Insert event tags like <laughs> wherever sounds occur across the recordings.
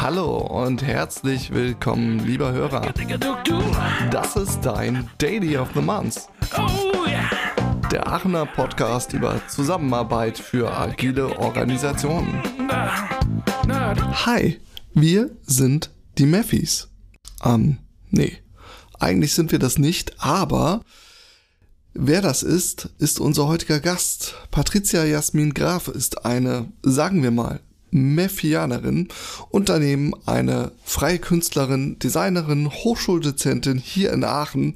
Hallo und herzlich willkommen, lieber Hörer. Das ist dein Daily of the Month. Der Aachener Podcast über Zusammenarbeit für agile Organisationen. Hi, wir sind die Meffis. Ähm, nee, eigentlich sind wir das nicht, aber wer das ist, ist unser heutiger Gast. Patricia Jasmin Graf ist eine, sagen wir mal, Mephianerin und daneben eine freie Künstlerin, Designerin, Hochschuldozentin hier in Aachen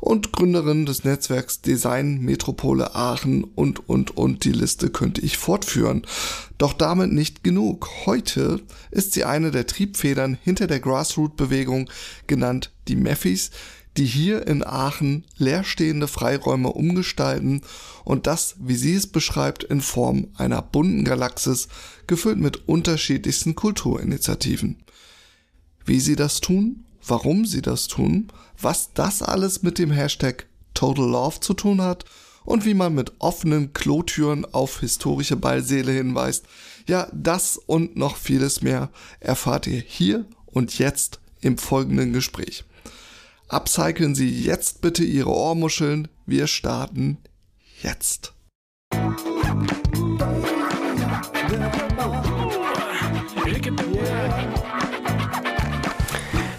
und Gründerin des Netzwerks Design Metropole Aachen und, und, und die Liste könnte ich fortführen. Doch damit nicht genug. Heute ist sie eine der Triebfedern hinter der Grassroot-Bewegung, genannt die Mephis, die hier in Aachen leerstehende Freiräume umgestalten und das, wie sie es beschreibt, in Form einer bunten Galaxis, gefüllt mit unterschiedlichsten Kulturinitiativen. Wie sie das tun, warum sie das tun, was das alles mit dem Hashtag Total Love zu tun hat und wie man mit offenen Klotüren auf historische Ballseele hinweist, ja, das und noch vieles mehr erfahrt ihr hier und jetzt im folgenden Gespräch. Upcyclen Sie jetzt bitte Ihre Ohrmuscheln. Wir starten jetzt.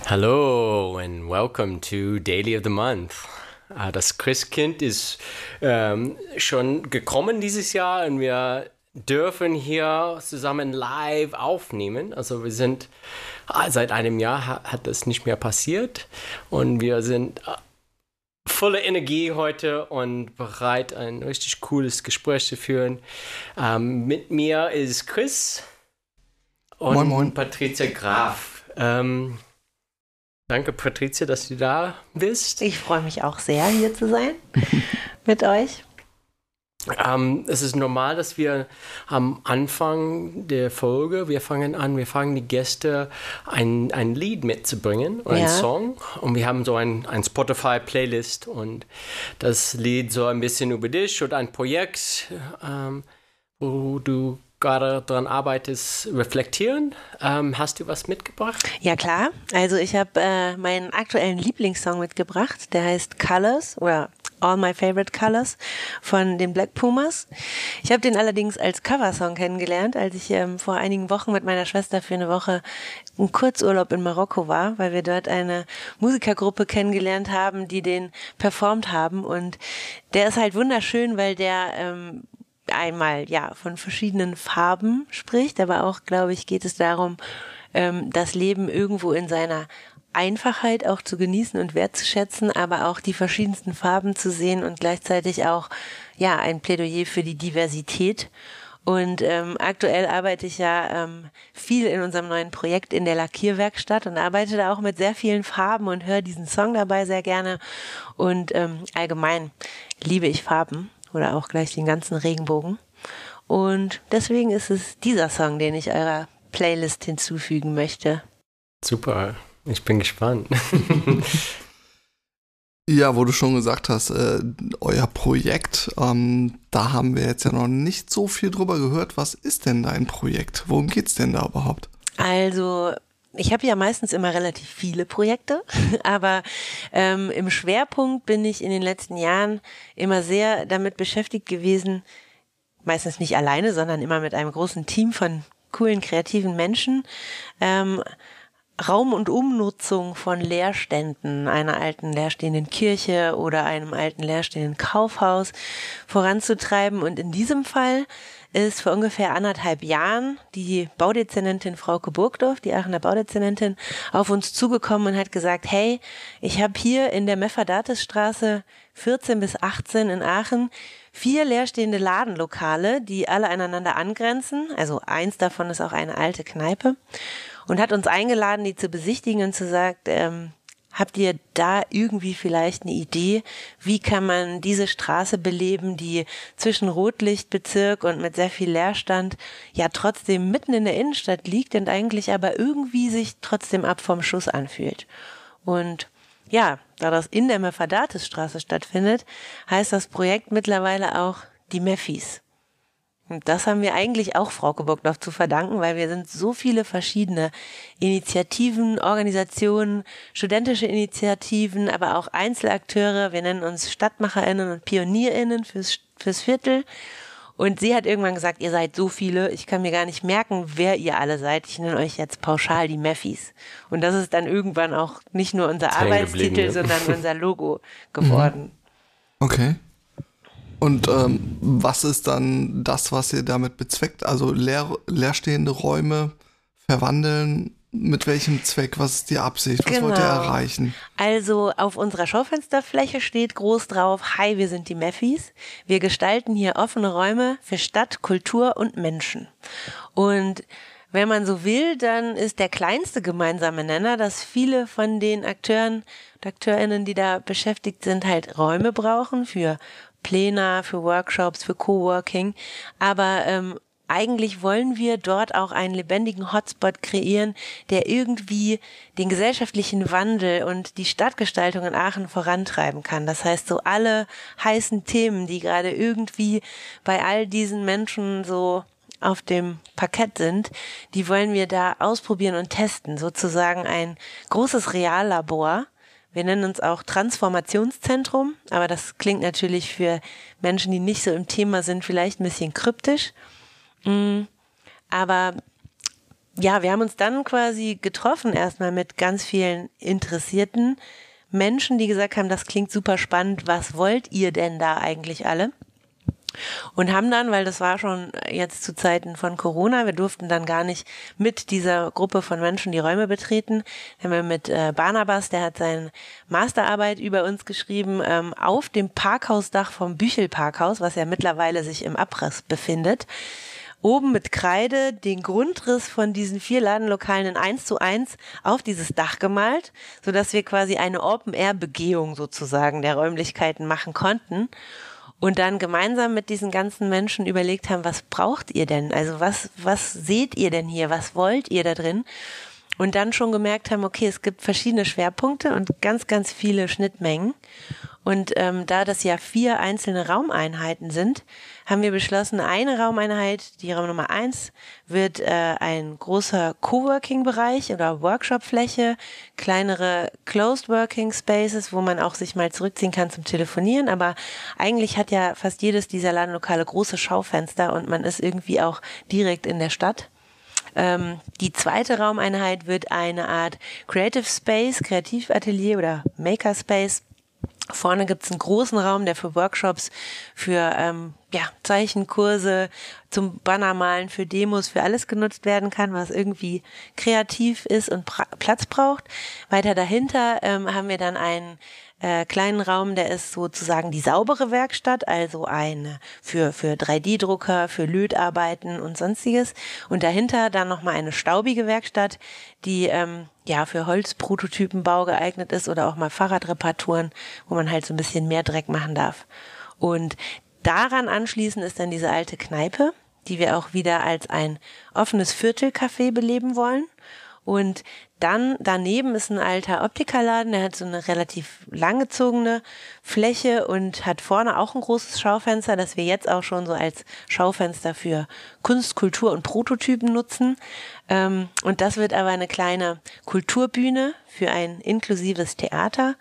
Hallo and welcome to Daily of the Month. Ah, das Christkind ist ähm, schon gekommen dieses Jahr und wir dürfen hier zusammen live aufnehmen. Also wir sind seit einem Jahr hat das nicht mehr passiert und wir sind ah, voller Energie heute und bereit, ein richtig cooles Gespräch zu führen. Ähm, mit mir ist Chris und moin, moin. Patricia Graf. Ähm, danke, Patricia, dass du da bist. Ich freue mich auch sehr, hier zu sein <laughs> mit euch. Ähm, es ist normal, dass wir am Anfang der Folge, wir fangen an, wir fangen die Gäste ein, ein Lied mitzubringen oder ja. einen Song. Und wir haben so ein, ein Spotify-Playlist und das Lied so ein bisschen über dich oder ein Projekt, ähm, wo du gerade daran arbeitest, reflektieren. Ähm, hast du was mitgebracht? Ja, klar. Also ich habe äh, meinen aktuellen Lieblingssong mitgebracht. Der heißt Colors oder All My Favorite Colors von den Black Pumas. Ich habe den allerdings als Coversong kennengelernt, als ich ähm, vor einigen Wochen mit meiner Schwester für eine Woche einen Kurzurlaub in Marokko war, weil wir dort eine Musikergruppe kennengelernt haben, die den performt haben. Und der ist halt wunderschön, weil der ähm, einmal ja von verschiedenen Farben spricht, aber auch, glaube ich, geht es darum, ähm, das Leben irgendwo in seiner Einfachheit auch zu genießen und wertzuschätzen, aber auch die verschiedensten Farben zu sehen und gleichzeitig auch ja ein Plädoyer für die Diversität. Und ähm, aktuell arbeite ich ja ähm, viel in unserem neuen Projekt in der Lackierwerkstatt und arbeite da auch mit sehr vielen Farben und höre diesen Song dabei sehr gerne. Und ähm, allgemein liebe ich Farben oder auch gleich den ganzen Regenbogen. Und deswegen ist es dieser Song, den ich eurer Playlist hinzufügen möchte. Super. Ich bin gespannt. <laughs> ja, wo du schon gesagt hast, äh, euer Projekt, ähm, da haben wir jetzt ja noch nicht so viel drüber gehört. Was ist denn dein Projekt? Worum geht es denn da überhaupt? Also, ich habe ja meistens immer relativ viele Projekte, <laughs> aber ähm, im Schwerpunkt bin ich in den letzten Jahren immer sehr damit beschäftigt gewesen, meistens nicht alleine, sondern immer mit einem großen Team von coolen, kreativen Menschen, ähm, Raum- und Umnutzung von Leerständen einer alten leerstehenden Kirche oder einem alten leerstehenden Kaufhaus voranzutreiben. Und in diesem Fall ist vor ungefähr anderthalb Jahren die Baudezernentin Frauke Burgdorf, die Aachener Baudezernentin, auf uns zugekommen und hat gesagt, hey, ich habe hier in der Mefferdatisstraße 14 bis 18 in Aachen vier leerstehende Ladenlokale, die alle aneinander angrenzen. Also eins davon ist auch eine alte Kneipe und hat uns eingeladen, die zu besichtigen und zu sagen, ähm, habt ihr da irgendwie vielleicht eine Idee, wie kann man diese Straße beleben, die zwischen Rotlichtbezirk und mit sehr viel Leerstand ja trotzdem mitten in der Innenstadt liegt und eigentlich aber irgendwie sich trotzdem ab vom Schuss anfühlt. Und ja, da das in der Mephardatisstraße stattfindet, heißt das Projekt mittlerweile auch die Meffis. Und das haben wir eigentlich auch Frau Burgdorf zu verdanken, weil wir sind so viele verschiedene Initiativen, Organisationen, studentische Initiativen, aber auch Einzelakteure. Wir nennen uns StadtmacherInnen und PionierInnen fürs, fürs Viertel. Und sie hat irgendwann gesagt, ihr seid so viele, ich kann mir gar nicht merken, wer ihr alle seid. Ich nenne euch jetzt pauschal die Meffis. Und das ist dann irgendwann auch nicht nur unser Arbeitstitel, ja. sondern unser Logo <laughs> geworden. Okay. Und ähm, was ist dann das, was ihr damit bezweckt? Also leer, leerstehende Räume verwandeln mit welchem Zweck? Was ist die Absicht? Was genau. wollt ihr genau. erreichen? Also auf unserer Schaufensterfläche steht groß drauf, Hi, wir sind die Meffis. Wir gestalten hier offene Räume für Stadt, Kultur und Menschen. Und wenn man so will, dann ist der kleinste gemeinsame Nenner, dass viele von den Akteuren und Akteurinnen, die da beschäftigt sind, halt Räume brauchen für Pläne, für Workshops, für Coworking. Aber ähm, eigentlich wollen wir dort auch einen lebendigen Hotspot kreieren, der irgendwie den gesellschaftlichen Wandel und die Stadtgestaltung in Aachen vorantreiben kann. Das heißt, so alle heißen Themen, die gerade irgendwie bei all diesen Menschen so auf dem Parkett sind, die wollen wir da ausprobieren und testen. Sozusagen ein großes Reallabor. Wir nennen uns auch Transformationszentrum, aber das klingt natürlich für Menschen, die nicht so im Thema sind, vielleicht ein bisschen kryptisch. Mm, aber ja, wir haben uns dann quasi getroffen erstmal mit ganz vielen interessierten Menschen, die gesagt haben, das klingt super spannend, was wollt ihr denn da eigentlich alle? Und haben dann, weil das war schon jetzt zu Zeiten von Corona, wir durften dann gar nicht mit dieser Gruppe von Menschen die Räume betreten, haben wir mit äh, Barnabas, der hat seine Masterarbeit über uns geschrieben, ähm, auf dem Parkhausdach vom Büchel Parkhaus, was ja mittlerweile sich im Abriss befindet, oben mit Kreide den Grundriss von diesen vier Ladenlokalen in eins zu eins auf dieses Dach gemalt, so dass wir quasi eine Open-Air-Begehung sozusagen der Räumlichkeiten machen konnten und dann gemeinsam mit diesen ganzen Menschen überlegt haben, was braucht ihr denn? Also was, was seht ihr denn hier? Was wollt ihr da drin? Und dann schon gemerkt haben, okay, es gibt verschiedene Schwerpunkte und ganz, ganz viele Schnittmengen. Und ähm, da das ja vier einzelne Raumeinheiten sind, haben wir beschlossen, eine Raumeinheit, die Raum Nummer eins, wird äh, ein großer Coworking-Bereich oder Workshop-Fläche, kleinere Closed Working Spaces, wo man auch sich mal zurückziehen kann zum Telefonieren. Aber eigentlich hat ja fast jedes dieser Ladenlokale große Schaufenster und man ist irgendwie auch direkt in der Stadt. Ähm, die zweite Raumeinheit wird eine Art Creative Space, Kreativatelier oder Makerspace Vorne gibt's einen großen Raum, der für Workshops, für ähm, ja, Zeichenkurse, zum Bannermalen, für Demos, für alles genutzt werden kann, was irgendwie kreativ ist und Platz braucht. Weiter dahinter ähm, haben wir dann einen äh, kleinen Raum, der ist sozusagen die saubere Werkstatt, also eine für, für 3D-Drucker, für Lötarbeiten und sonstiges. Und dahinter dann nochmal eine staubige Werkstatt, die ähm, ja für Holzprototypenbau geeignet ist oder auch mal Fahrradreparaturen, wo man halt so ein bisschen mehr Dreck machen darf. Und daran anschließend ist dann diese alte Kneipe, die wir auch wieder als ein offenes Viertelcafé beleben wollen. Und dann daneben ist ein alter Optikerladen, der hat so eine relativ langgezogene Fläche und hat vorne auch ein großes Schaufenster, das wir jetzt auch schon so als Schaufenster für Kunst, Kultur und Prototypen nutzen. Ähm, und das wird aber eine kleine Kulturbühne für ein inklusives Theater.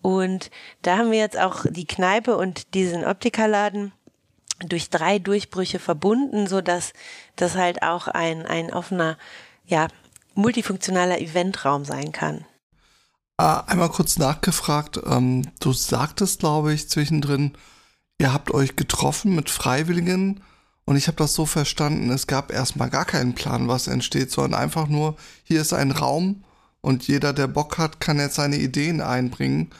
Und da haben wir jetzt auch die Kneipe und diesen Optikerladen durch drei Durchbrüche verbunden, so dass das halt auch ein, ein offener, ja, multifunktionaler Eventraum sein kann. Ah, einmal kurz nachgefragt, ähm, du sagtest, glaube ich, zwischendrin, ihr habt euch getroffen mit Freiwilligen und ich habe das so verstanden, es gab erstmal gar keinen Plan, was entsteht, sondern einfach nur, hier ist ein Raum und jeder, der Bock hat, kann jetzt seine Ideen einbringen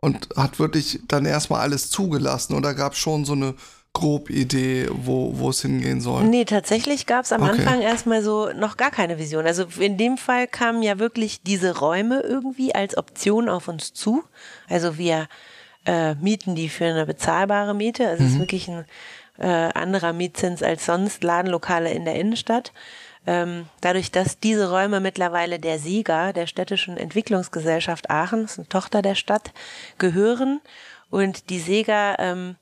und hat wirklich dann erstmal alles zugelassen oder gab es schon so eine grob Idee, wo, wo es hingehen soll? Nee, tatsächlich gab es am okay. Anfang erstmal so noch gar keine Vision. Also in dem Fall kamen ja wirklich diese Räume irgendwie als Option auf uns zu. Also wir äh, mieten die für eine bezahlbare Miete. Also mhm. es ist mhm. wirklich ein äh, anderer Mietzins als sonst Ladenlokale in der Innenstadt. Ähm, dadurch, dass diese Räume mittlerweile der Sieger der städtischen Entwicklungsgesellschaft Aachen, das ist eine Tochter der Stadt, gehören und die Sega ähm,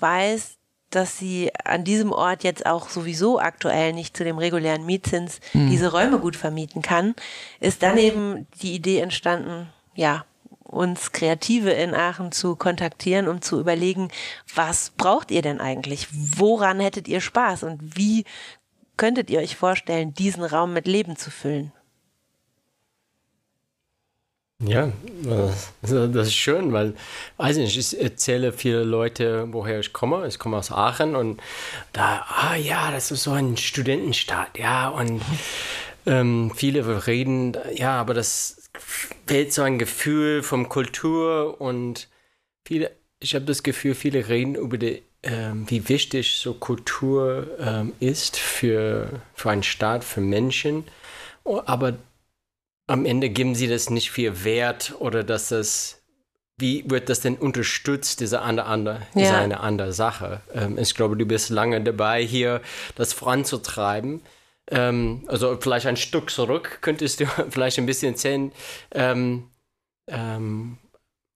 weiß, dass sie an diesem Ort jetzt auch sowieso aktuell nicht zu dem regulären Mietzins mhm. diese Räume gut vermieten kann, ist dann eben die Idee entstanden, ja, uns Kreative in Aachen zu kontaktieren, um zu überlegen, was braucht ihr denn eigentlich? Woran hättet ihr Spaß und wie könntet ihr euch vorstellen, diesen Raum mit Leben zu füllen? Ja, <laughs> das ist schön, weil, weiß ich erzähle viele Leute, woher ich komme. Ich komme aus Aachen und da, ah ja, das ist so ein Studentenstaat, ja, und ähm, viele reden, ja, aber das fehlt so ein Gefühl von Kultur und viele, ich habe das Gefühl, viele reden über die, ähm, wie wichtig so Kultur ähm, ist für, für einen Staat, für Menschen, aber am Ende geben sie das nicht viel Wert oder dass das, wie wird das denn unterstützt, diese andere, andere, ja. diese eine andere Sache? Ähm, ich glaube, du bist lange dabei, hier das voranzutreiben. Ähm, also vielleicht ein Stück zurück, könntest du <laughs> vielleicht ein bisschen erzählen. Ähm, ähm,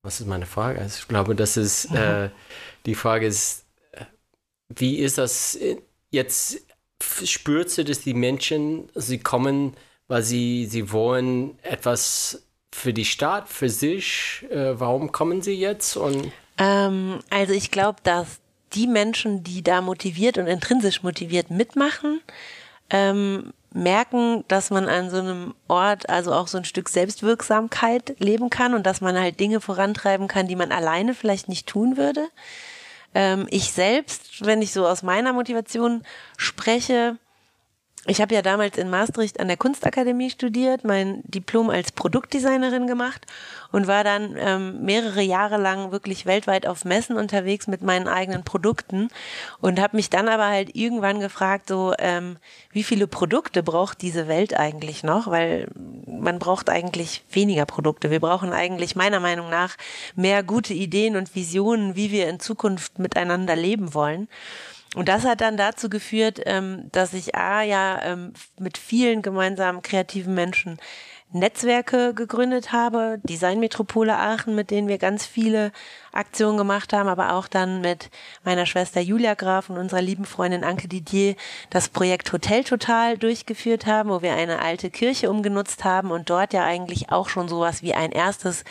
was ist meine Frage? Also ich glaube, das ist, äh, die Frage ist, äh, wie ist das jetzt, spürt sie, dass die Menschen, sie kommen weil sie, sie wollen etwas für die Stadt, für sich. Äh, warum kommen sie jetzt? Und ähm, also ich glaube, dass die Menschen, die da motiviert und intrinsisch motiviert mitmachen, ähm, merken, dass man an so einem Ort also auch so ein Stück Selbstwirksamkeit leben kann und dass man halt Dinge vorantreiben kann, die man alleine vielleicht nicht tun würde. Ähm, ich selbst, wenn ich so aus meiner Motivation spreche, ich habe ja damals in Maastricht an der Kunstakademie studiert, mein Diplom als Produktdesignerin gemacht und war dann ähm, mehrere Jahre lang wirklich weltweit auf Messen unterwegs mit meinen eigenen Produkten und habe mich dann aber halt irgendwann gefragt, so ähm, wie viele Produkte braucht diese Welt eigentlich noch? Weil man braucht eigentlich weniger Produkte. Wir brauchen eigentlich meiner Meinung nach mehr gute Ideen und Visionen, wie wir in Zukunft miteinander leben wollen. Und das hat dann dazu geführt, ähm, dass ich A ja ähm, mit vielen gemeinsamen kreativen Menschen Netzwerke gegründet habe, Designmetropole Aachen, mit denen wir ganz viele Aktionen gemacht haben, aber auch dann mit meiner Schwester Julia Graf und unserer lieben Freundin Anke Didier das Projekt Hotel Total durchgeführt haben, wo wir eine alte Kirche umgenutzt haben und dort ja eigentlich auch schon sowas wie ein erstes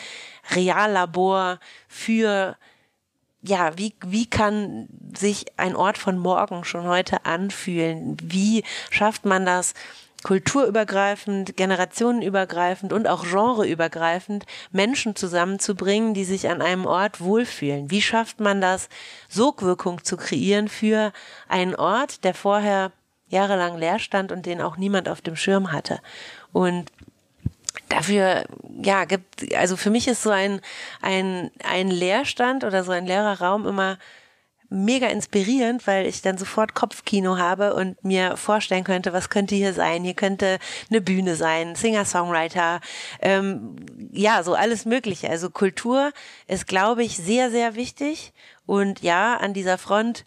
Reallabor für ja, wie, wie kann sich ein Ort von morgen schon heute anfühlen? Wie schafft man das? kulturübergreifend, generationenübergreifend und auch genreübergreifend Menschen zusammenzubringen, die sich an einem Ort wohlfühlen. Wie schafft man das, Sogwirkung zu kreieren für einen Ort, der vorher jahrelang leer stand und den auch niemand auf dem Schirm hatte? Und dafür, ja, gibt, also für mich ist so ein, ein, ein Leerstand oder so ein leerer Raum immer mega inspirierend, weil ich dann sofort Kopfkino habe und mir vorstellen könnte, was könnte hier sein? Hier könnte eine Bühne sein, Singer-Songwriter, ähm, ja, so alles Mögliche. Also Kultur ist, glaube ich, sehr, sehr wichtig. Und ja, an dieser Front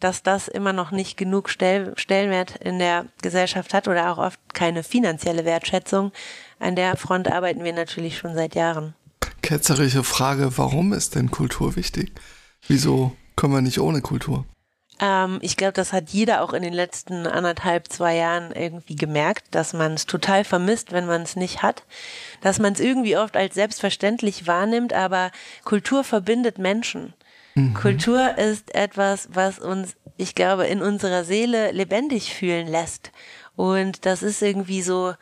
dass das immer noch nicht genug Stellenwert in der Gesellschaft hat oder auch oft keine finanzielle Wertschätzung. An der Front arbeiten wir natürlich schon seit Jahren. Ketzerische Frage, warum ist denn Kultur wichtig? Wieso können wir nicht ohne Kultur? Ähm, ich glaube, das hat jeder auch in den letzten anderthalb, zwei Jahren irgendwie gemerkt, dass man es total vermisst, wenn man es nicht hat. Dass man es irgendwie oft als selbstverständlich wahrnimmt, aber Kultur verbindet Menschen. Mhm. Kultur ist etwas, was uns, ich glaube, in unserer Seele lebendig fühlen lässt. Und das ist irgendwie so,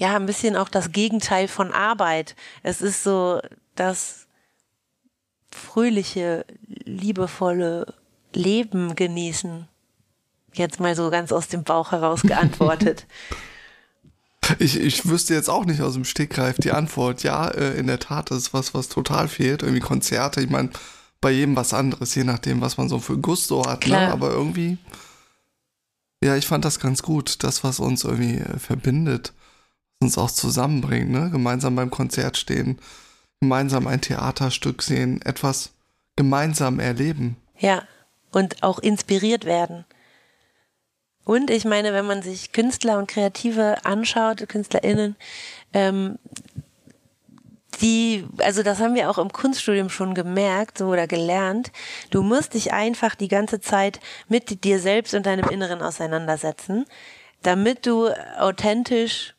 ja, ein bisschen auch das Gegenteil von Arbeit. Es ist so das fröhliche, liebevolle Leben genießen. Jetzt mal so ganz aus dem Bauch heraus geantwortet. <laughs> <laughs> Ich, ich wüsste jetzt auch nicht aus dem Stegreif die Antwort. Ja, äh, in der Tat, das ist was, was total fehlt. Irgendwie Konzerte. Ich meine, bei jedem was anderes, je nachdem, was man so für Gusto hat. Ne? Aber irgendwie, ja, ich fand das ganz gut. Das, was uns irgendwie äh, verbindet, uns auch zusammenbringt, ne? Gemeinsam beim Konzert stehen, gemeinsam ein Theaterstück sehen, etwas gemeinsam erleben. Ja, und auch inspiriert werden. Und ich meine, wenn man sich Künstler und Kreative anschaut, KünstlerInnen, ähm, die, also das haben wir auch im Kunststudium schon gemerkt so, oder gelernt. Du musst dich einfach die ganze Zeit mit dir selbst und deinem Inneren auseinandersetzen, damit du authentisch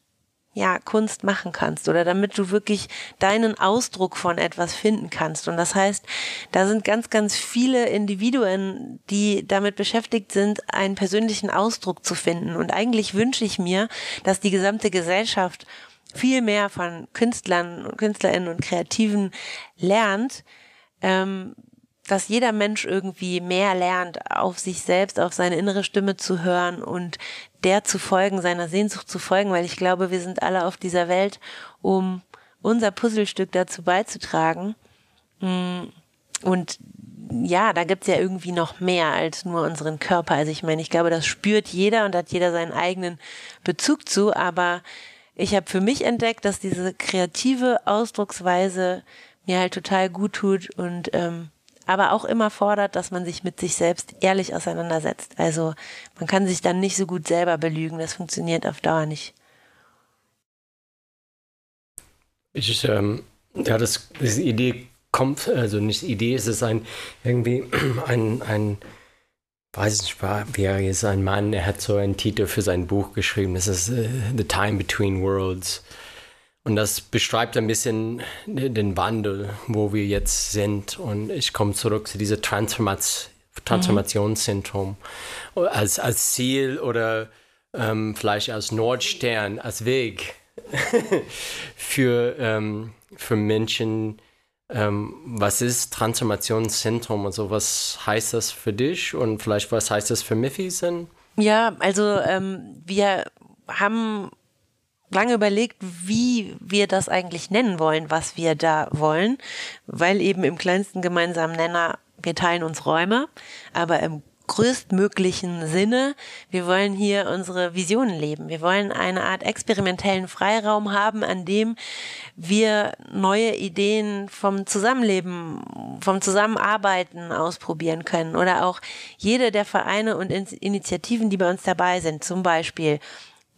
ja, Kunst machen kannst oder damit du wirklich deinen Ausdruck von etwas finden kannst. Und das heißt, da sind ganz, ganz viele Individuen, die damit beschäftigt sind, einen persönlichen Ausdruck zu finden. Und eigentlich wünsche ich mir, dass die gesamte Gesellschaft viel mehr von Künstlern und Künstlerinnen und Kreativen lernt, ähm, dass jeder Mensch irgendwie mehr lernt, auf sich selbst, auf seine innere Stimme zu hören und der zu folgen, seiner Sehnsucht zu folgen, weil ich glaube, wir sind alle auf dieser Welt, um unser Puzzlestück dazu beizutragen. Mm, und ja, da gibt's ja irgendwie noch mehr als nur unseren Körper. Also ich meine, ich glaube, das spürt jeder und hat jeder seinen eigenen Bezug zu, aber ich habe für mich entdeckt, dass diese kreative Ausdrucksweise mir halt total gut tut und ähm, aber auch immer fordert, dass man sich mit sich selbst ehrlich auseinandersetzt. Also man kann sich dann nicht so gut selber belügen, das funktioniert auf Dauer nicht. Ich, ähm, ja, das, diese Idee kommt, also nicht Idee, es ist ein, irgendwie <clears throat> ein, ein, weiß nicht, wie er ist ein Mann, er hat so einen Titel für sein Buch geschrieben, das ist uh, The Time Between Worlds. Und das beschreibt ein bisschen den Wandel, wo wir jetzt sind. Und ich komme zurück zu diesem Transformats Transformationszentrum mhm. als, als Ziel oder ähm, vielleicht als Nordstern, als Weg <laughs> für, ähm, für Menschen. Ähm, was ist Transformationszentrum und so? Was heißt das für dich und vielleicht was heißt das für Miffis? Ja, also ähm, wir haben lange überlegt, wie wir das eigentlich nennen wollen, was wir da wollen, weil eben im kleinsten gemeinsamen Nenner, wir teilen uns Räume, aber im größtmöglichen Sinne. Wir wollen hier unsere Visionen leben. Wir wollen eine Art experimentellen Freiraum haben, an dem wir neue Ideen vom Zusammenleben, vom Zusammenarbeiten ausprobieren können oder auch jede der Vereine und Initiativen, die bei uns dabei sind, zum Beispiel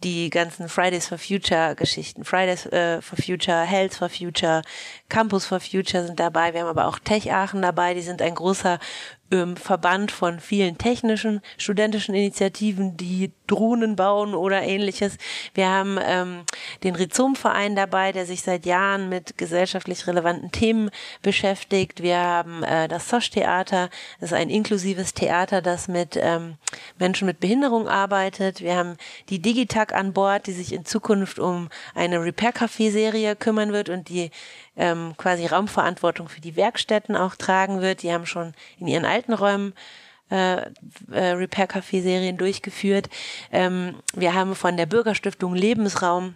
die ganzen Fridays for Future Geschichten, Fridays äh, for Future, Health for Future, Campus for Future sind dabei. Wir haben aber auch Tech Aachen dabei, die sind ein großer ähm, Verband von vielen technischen, studentischen Initiativen, die Drohnen bauen oder ähnliches. Wir haben ähm, den Rhizom-Verein dabei, der sich seit Jahren mit gesellschaftlich relevanten Themen beschäftigt. Wir haben äh, das Sosch-Theater, das ist ein inklusives Theater, das mit ähm, Menschen mit Behinderung arbeitet. Wir haben die Digitag an Bord, die sich in Zukunft um eine Repair-Café-Serie kümmern wird und die ähm, quasi Raumverantwortung für die Werkstätten auch tragen wird. Die haben schon in ihren alten Räumen äh, äh, Repair Café Serien durchgeführt. Ähm, wir haben von der Bürgerstiftung Lebensraum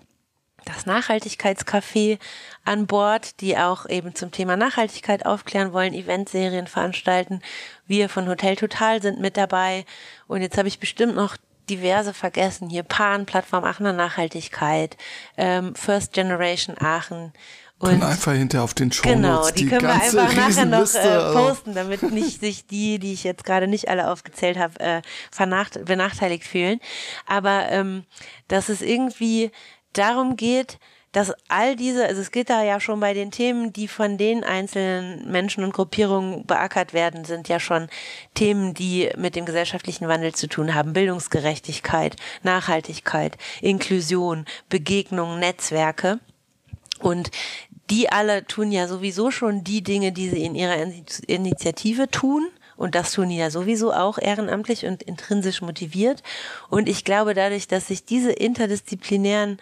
das Nachhaltigkeitscafé an Bord, die auch eben zum Thema Nachhaltigkeit aufklären wollen, Eventserien veranstalten. Wir von Hotel Total sind mit dabei. Und jetzt habe ich bestimmt noch diverse vergessen. Hier Pan, Plattform Aachener Nachhaltigkeit, ähm, First Generation Aachen und können einfach hinterher auf den Show Genau, die, die können wir einfach nachher noch äh, posten, damit nicht sich die, die ich jetzt gerade nicht alle aufgezählt habe, äh, vernacht benachteiligt fühlen. Aber ähm, dass es irgendwie darum geht, dass all diese, also es geht da ja schon bei den Themen, die von den einzelnen Menschen und Gruppierungen beackert werden, sind ja schon Themen, die mit dem gesellschaftlichen Wandel zu tun haben. Bildungsgerechtigkeit, Nachhaltigkeit, Inklusion, Begegnung, Netzwerke. Und die alle tun ja sowieso schon die Dinge, die sie in ihrer Initiative tun. Und das tun die ja sowieso auch ehrenamtlich und intrinsisch motiviert. Und ich glaube, dadurch, dass sich diese interdisziplinären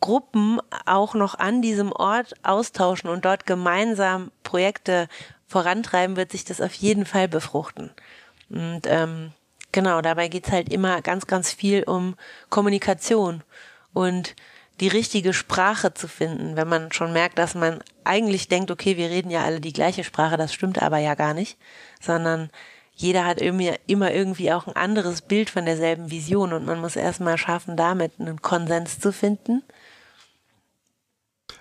Gruppen auch noch an diesem Ort austauschen und dort gemeinsam Projekte vorantreiben, wird sich das auf jeden Fall befruchten. Und ähm, genau, dabei geht's halt immer ganz, ganz viel um Kommunikation. Und die richtige Sprache zu finden, wenn man schon merkt, dass man eigentlich denkt, okay, wir reden ja alle die gleiche Sprache, das stimmt aber ja gar nicht, sondern jeder hat immer, immer irgendwie auch ein anderes Bild von derselben Vision und man muss erstmal schaffen, damit einen Konsens zu finden.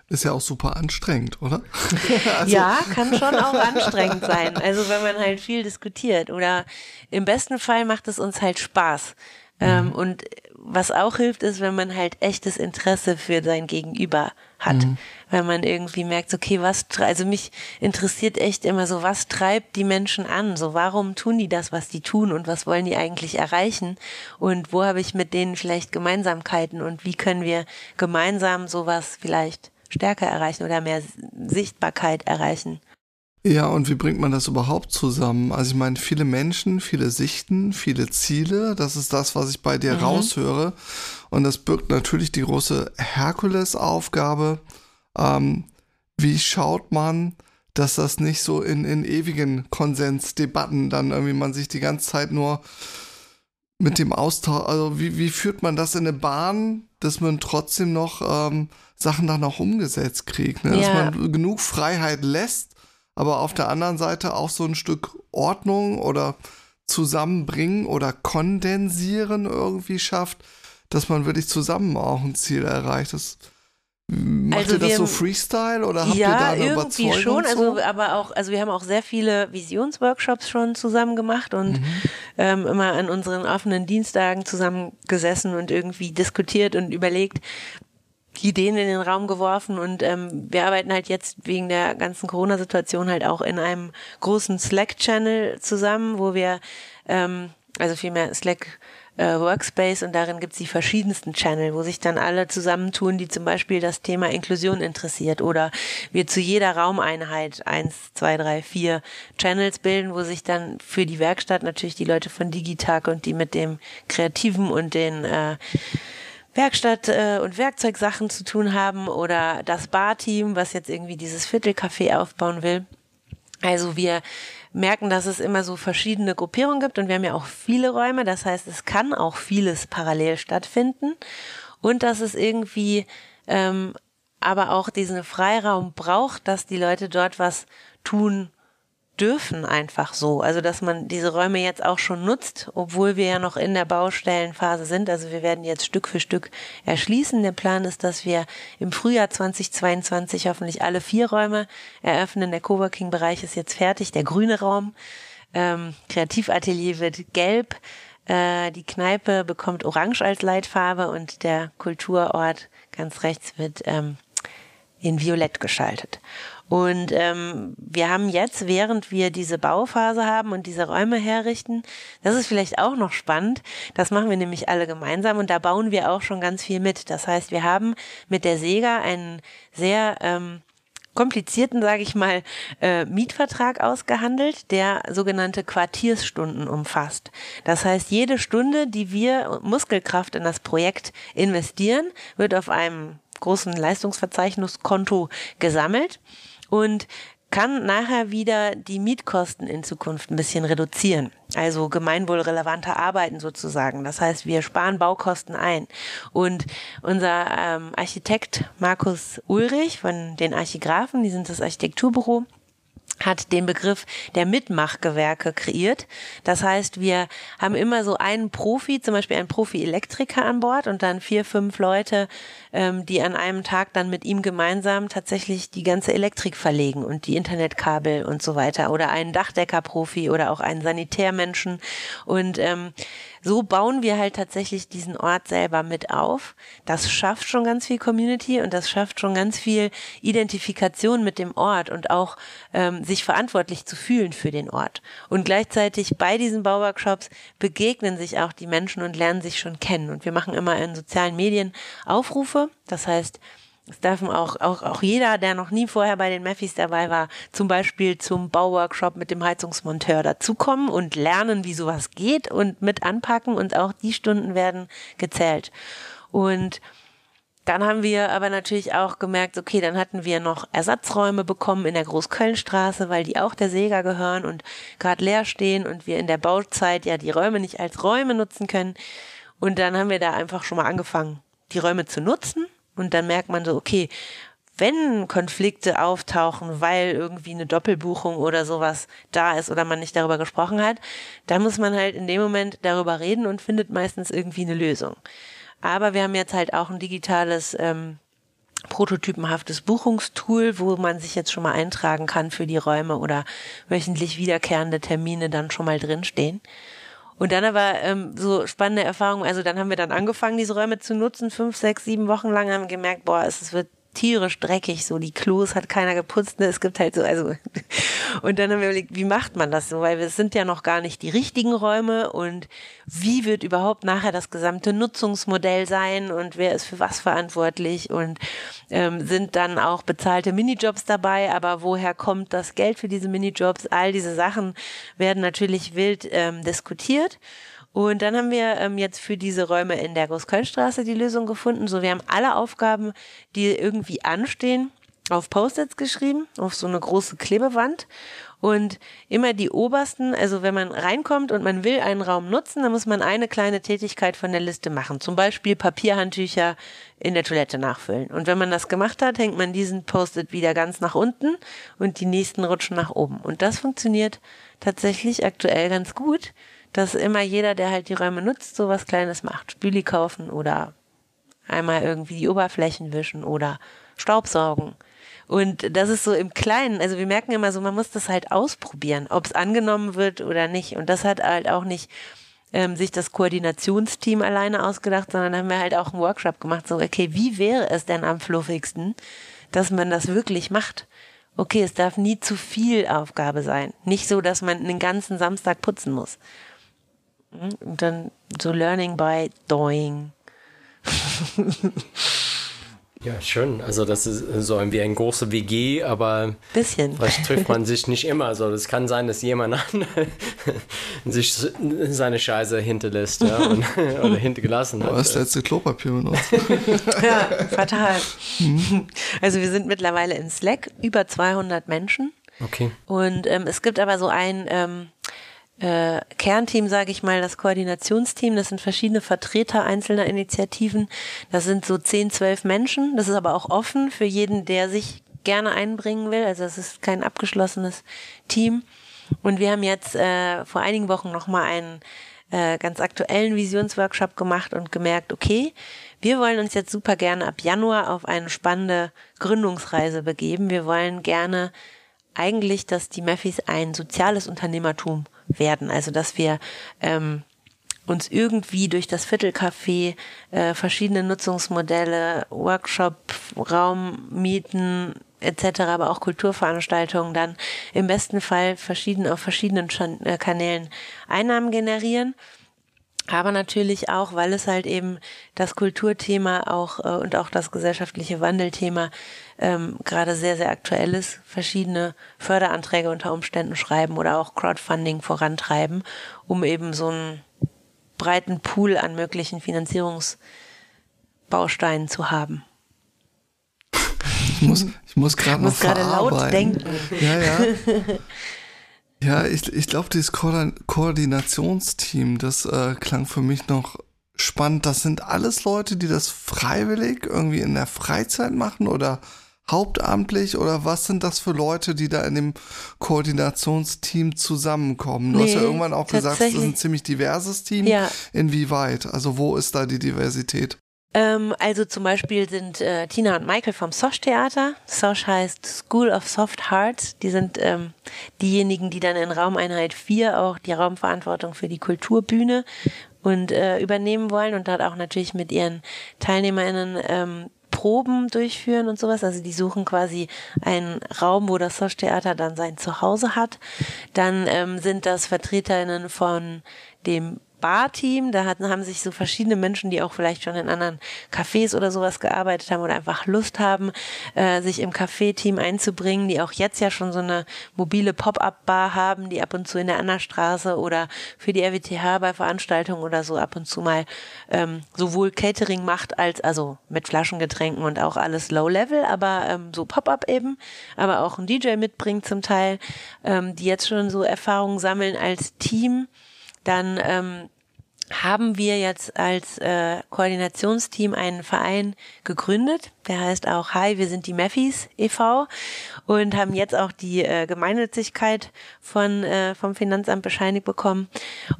Ist ja auch super anstrengend, oder? <laughs> also. Ja, kann schon auch anstrengend sein. Also wenn man halt viel diskutiert oder im besten Fall macht es uns halt Spaß Ähm, mhm. Und was auch hilft, ist, wenn man halt echtes Interesse für sein Gegenüber hat. Mhm. Weil man irgendwie merkt, okay, was, also mich interessiert echt immer so, was treibt die Menschen an? So, warum tun die das, was die tun und was wollen die eigentlich erreichen? Und wo habe ich mit denen vielleicht Gemeinsamkeiten und wie können wir gemeinsam sowas vielleicht stärker erreichen oder mehr Sichtbarkeit erreichen? Ja, und wie bringt man das überhaupt zusammen? Also ich meine, viele Menschen, viele Sichten, viele Ziele, das ist das, was ich bei dir mhm. raushöre. Und das birgt natürlich die große Herkulesaufgabe. Ähm, wie schaut man, dass das nicht so in, in ewigen Konsensdebatten dann irgendwie man sich die ganze Zeit nur mit dem Austausch, also wie, wie führt man das in eine Bahn, dass man trotzdem noch ähm, Sachen dann auch umgesetzt kriegt, ne? dass man genug Freiheit lässt, aber auf der anderen Seite auch so ein Stück Ordnung oder zusammenbringen oder kondensieren irgendwie schafft, dass man wirklich zusammen auch ein Ziel erreicht. Das, Macht also ihr das wir, so Freestyle oder habt ja, ihr da eine irgendwie Überzeugung schon, also aber auch, also wir haben auch sehr viele Visionsworkshops schon zusammen gemacht und mhm. ähm, immer an unseren offenen Dienstagen zusammengesessen und irgendwie diskutiert und überlegt, Ideen in den Raum geworfen und ähm, wir arbeiten halt jetzt wegen der ganzen Corona-Situation halt auch in einem großen Slack-Channel zusammen, wo wir ähm, also vielmehr Slack äh, Workspace und darin gibt es die verschiedensten Channel, wo sich dann alle zusammentun, die zum Beispiel das Thema Inklusion interessiert oder wir zu jeder Raumeinheit eins, zwei, drei, vier Channels bilden, wo sich dann für die Werkstatt natürlich die Leute von Digitag und die mit dem Kreativen und den äh, Werkstatt äh, und Werkzeugsachen zu tun haben oder das Barteam, was jetzt irgendwie dieses Viertelcafé aufbauen will. Also wir merken, dass es immer so verschiedene Gruppierungen gibt und wir haben ja auch viele Räume. Das heißt, es kann auch vieles parallel stattfinden und dass es irgendwie ähm, aber auch diesen Freiraum braucht, dass die Leute dort was tun dürfen einfach so. Also, dass man diese Räume jetzt auch schon nutzt, obwohl wir ja noch in der Baustellenphase sind. Also, wir werden jetzt Stück für Stück erschließen. Der Plan ist, dass wir im Frühjahr 2022 hoffentlich alle vier Räume eröffnen. Der Coworking-Bereich ist jetzt fertig, der grüne Raum. Ähm, Kreativatelier wird gelb. Äh, die Kneipe bekommt Orange als Leitfarbe und der Kulturort ganz rechts wird ähm, in Violett geschaltet. Und ähm, wir haben jetzt, während wir diese Bauphase haben und diese Räume herrichten, das ist vielleicht auch noch spannend, das machen wir nämlich alle gemeinsam und da bauen wir auch schon ganz viel mit. Das heißt, wir haben mit der Sega einen sehr ähm, komplizierten, sage ich mal, äh, Mietvertrag ausgehandelt, der sogenannte Quartiersstunden umfasst. Das heißt, jede Stunde, die wir Muskelkraft in das Projekt investieren, wird auf einem großen Leistungsverzeichniskonto gesammelt und kann nachher wieder die Mietkosten in Zukunft ein bisschen reduzieren. Also gemeinwohlrelevante Arbeiten sozusagen. Das heißt, wir sparen Baukosten ein. Und unser ähm, Architekt Markus Ulrich von den Archigraphen, die sind das Architekturbüro, hat den Begriff der Mitmachgewerke kreiert. Das heißt, wir haben immer so einen Profi, zum Beispiel einen Profi-Elektriker an Bord und dann vier, fünf Leute, ähm, die an einem Tag dann mit ihm gemeinsam tatsächlich die ganze Elektrik verlegen und die Internetkabel und so weiter oder einen Dachdecker-Profi oder auch einen Sanitärmenschen und ähm, so bauen wir halt tatsächlich diesen Ort selber mit auf. Das schafft schon ganz viel Community und das schafft schon ganz viel Identifikation mit dem Ort und auch ähm, sich verantwortlich zu fühlen für den Ort. Und gleichzeitig bei diesen Bauworkshops begegnen sich auch die Menschen und lernen sich schon kennen. Und wir machen immer in sozialen Medien Aufrufe. Das heißt, es darf auch, auch, auch jeder, der noch nie vorher bei den Meffis dabei war, zum Beispiel zum Bauworkshop mit dem Heizungsmonteur dazukommen und lernen, wie sowas geht und mit anpacken und auch die Stunden werden gezählt. Und dann haben wir aber natürlich auch gemerkt, okay, dann hatten wir noch Ersatzräume bekommen in der Großkölnstraße, weil die auch der Sega gehören und gerade leer stehen und wir in der Bauzeit ja die Räume nicht als Räume nutzen können. Und dann haben wir da einfach schon mal angefangen, die Räume zu nutzen und dann merkt man so, okay, wenn Konflikte auftauchen, weil irgendwie eine Doppelbuchung oder sowas da ist oder man nicht darüber gesprochen hat, dann muss man halt in dem Moment darüber reden und findet meistens irgendwie eine Lösung. Aber wir haben jetzt halt auch ein digitales ähm, prototypenhaftes Buchungstool, wo man sich jetzt schon mal eintragen kann für die Räume oder wöchentlich wiederkehrende Termine dann schon mal drinstehen. Und dann aber ähm, so spannende Erfahrungen, also dann haben wir dann angefangen, diese Räume zu nutzen, fünf, sechs, sieben Wochen lang, haben gemerkt, boah, es wird tierisch dreckig, so die Klos hat keiner geputzt, ne? es gibt halt so, also <laughs> und dann haben wir überlegt, wie macht man das so, weil es sind ja noch gar nicht die richtigen Räume und wie wird überhaupt nachher das gesamte Nutzungsmodell sein und wer ist für was verantwortlich und ähm, sind dann auch bezahlte Minijobs dabei, aber woher kommt das Geld für diese Minijobs? All diese Sachen werden natürlich wild ähm, diskutiert. Und dann haben wir ähm, jetzt für diese Räume in der Großkölnstraße die Lösung gefunden. So, wir haben alle Aufgaben, die irgendwie anstehen, auf Post-its geschrieben, auf so eine große Klebewand. Und immer die obersten, also wenn man reinkommt und man will einen Raum nutzen, dann muss man eine kleine Tätigkeit von der Liste machen. Zum Beispiel Papierhandtücher in der Toilette nachfüllen. Und wenn man das gemacht hat, hängt man diesen Post-it wieder ganz nach unten und die nächsten rutschen nach oben. Und das funktioniert tatsächlich aktuell ganz gut dass immer jeder, der halt die Räume nutzt, so was Kleines macht. Spüli kaufen oder einmal irgendwie die Oberflächen wischen oder Staubsaugen. Und das ist so im Kleinen, also wir merken immer so, man muss das halt ausprobieren, ob es angenommen wird oder nicht. Und das hat halt auch nicht ähm, sich das Koordinationsteam alleine ausgedacht, sondern haben wir halt auch einen Workshop gemacht, so, okay, wie wäre es denn am fluffigsten, dass man das wirklich macht? Okay, es darf nie zu viel Aufgabe sein. Nicht so, dass man den ganzen Samstag putzen muss. Und dann so Learning by Doing. <laughs> Ja, schön. Also das ist so wie ein große WG, aber bisschen. vielleicht trifft man <laughs> sich nicht immer. Also das kann sein, dass jemand <laughs> sich seine Scheiße hinterlässt ja, und, oder hintergelassen hat. Das letzte Klopapier benutzt. ja, fatal. Also wir sind mittlerweile in Slack, über 200 Menschen. Okay. Und ähm, es gibt aber so ein... Ähm, äh, Kernteam, sage ich mal, das Koordinationsteam. Das sind verschiedene Vertreter einzelner Initiativen. Das sind so 10, 12 Menschen. Das ist aber auch offen für jeden, der sich gerne einbringen will. Also es ist kein abgeschlossenes Team. Und wir haben jetzt äh, vor einigen Wochen nochmal einen äh, ganz aktuellen Visionsworkshop gemacht und gemerkt, okay, wir wollen uns jetzt super gerne ab Januar auf eine spannende Gründungsreise begeben. Wir wollen gerne eigentlich, dass die Meffis ein soziales Unternehmertum werden. Also dass wir ähm, uns irgendwie durch das Viertelcafé äh, verschiedene Nutzungsmodelle, Workshop, Raum mieten etc., aber auch Kulturveranstaltungen dann im besten Fall verschieden auf verschiedenen äh, Kanälen Einnahmen generieren aber natürlich auch, weil es halt eben das Kulturthema auch äh, und auch das gesellschaftliche Wandelthema ähm, gerade sehr, sehr aktuell ist, verschiedene Förderanträge unter Umständen schreiben oder auch Crowdfunding vorantreiben, um eben so einen breiten Pool an möglichen Finanzierungsbausteinen zu haben. Ich muss, ich muss gerade noch gerade laut denken. Ja, ja. <laughs> Ja, ich, ich glaube, dieses Ko Koordinationsteam, das äh, klang für mich noch spannend. Das sind alles Leute, die das freiwillig irgendwie in der Freizeit machen oder hauptamtlich oder was sind das für Leute, die da in dem Koordinationsteam zusammenkommen? Du nee, hast ja irgendwann auch gesagt, es ist ein ziemlich diverses Team. Ja. Inwieweit? Also wo ist da die Diversität? Ähm, also zum Beispiel sind äh, Tina und Michael vom Sosch Theater. Sosch heißt School of Soft Hearts. Die sind ähm, diejenigen, die dann in Raumeinheit 4 auch die Raumverantwortung für die Kulturbühne und äh, übernehmen wollen und dort auch natürlich mit ihren TeilnehmerInnen ähm, Proben durchführen und sowas. Also die suchen quasi einen Raum, wo das Sosch Theater dann sein Zuhause hat. Dann ähm, sind das VertreterInnen von dem Barteam. Da hatten, haben sich so verschiedene Menschen, die auch vielleicht schon in anderen Cafés oder sowas gearbeitet haben oder einfach Lust haben, äh, sich im Café-Team einzubringen, die auch jetzt ja schon so eine mobile Pop-up-Bar haben, die ab und zu in der Annerstraße oder für die RWTH bei Veranstaltungen oder so ab und zu mal ähm, sowohl Catering macht als also mit Flaschengetränken und auch alles Low-Level, aber ähm, so Pop-up eben, aber auch ein DJ mitbringt zum Teil, ähm, die jetzt schon so Erfahrungen sammeln als Team dann ähm, haben wir jetzt als äh, Koordinationsteam einen Verein gegründet. Der heißt auch Hi, wir sind die Meffis e.V. und haben jetzt auch die äh, Gemeinnützigkeit von, äh, vom Finanzamt bescheinigt bekommen.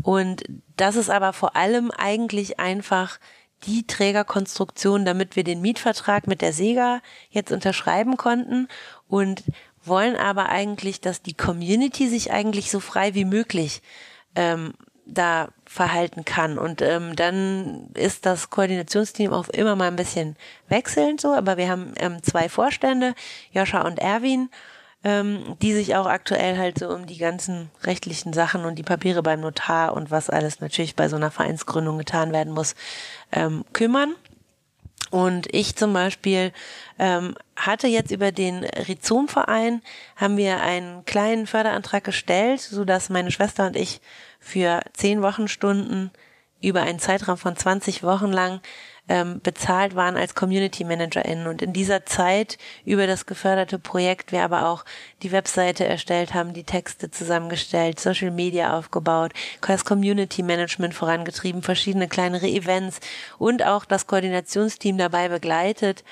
Und das ist aber vor allem eigentlich einfach die Trägerkonstruktion, damit wir den Mietvertrag mit der Sega jetzt unterschreiben konnten und wollen aber eigentlich, dass die Community sich eigentlich so frei wie möglich ähm, da verhalten kann. Und ähm, dann ist das Koordinationsteam auch immer mal ein bisschen wechselnd so, aber wir haben ähm, zwei Vorstände, Joscha und Erwin, ähm, die sich auch aktuell halt so um die ganzen rechtlichen Sachen und die Papiere beim Notar und was alles natürlich bei so einer Vereinsgründung getan werden muss, ähm, kümmern. Und ich zum Beispiel ähm, hatte jetzt über den Rhizomverein haben wir einen kleinen Förderantrag gestellt, so dass meine Schwester und ich für zehn Wochenstunden über einen Zeitraum von 20 Wochen lang ähm, bezahlt waren als Community ManagerInnen. Und in dieser Zeit über das geförderte Projekt wir aber auch die Webseite erstellt haben, die Texte zusammengestellt, Social Media aufgebaut, das Community Management vorangetrieben, verschiedene kleinere Events und auch das Koordinationsteam dabei begleitet,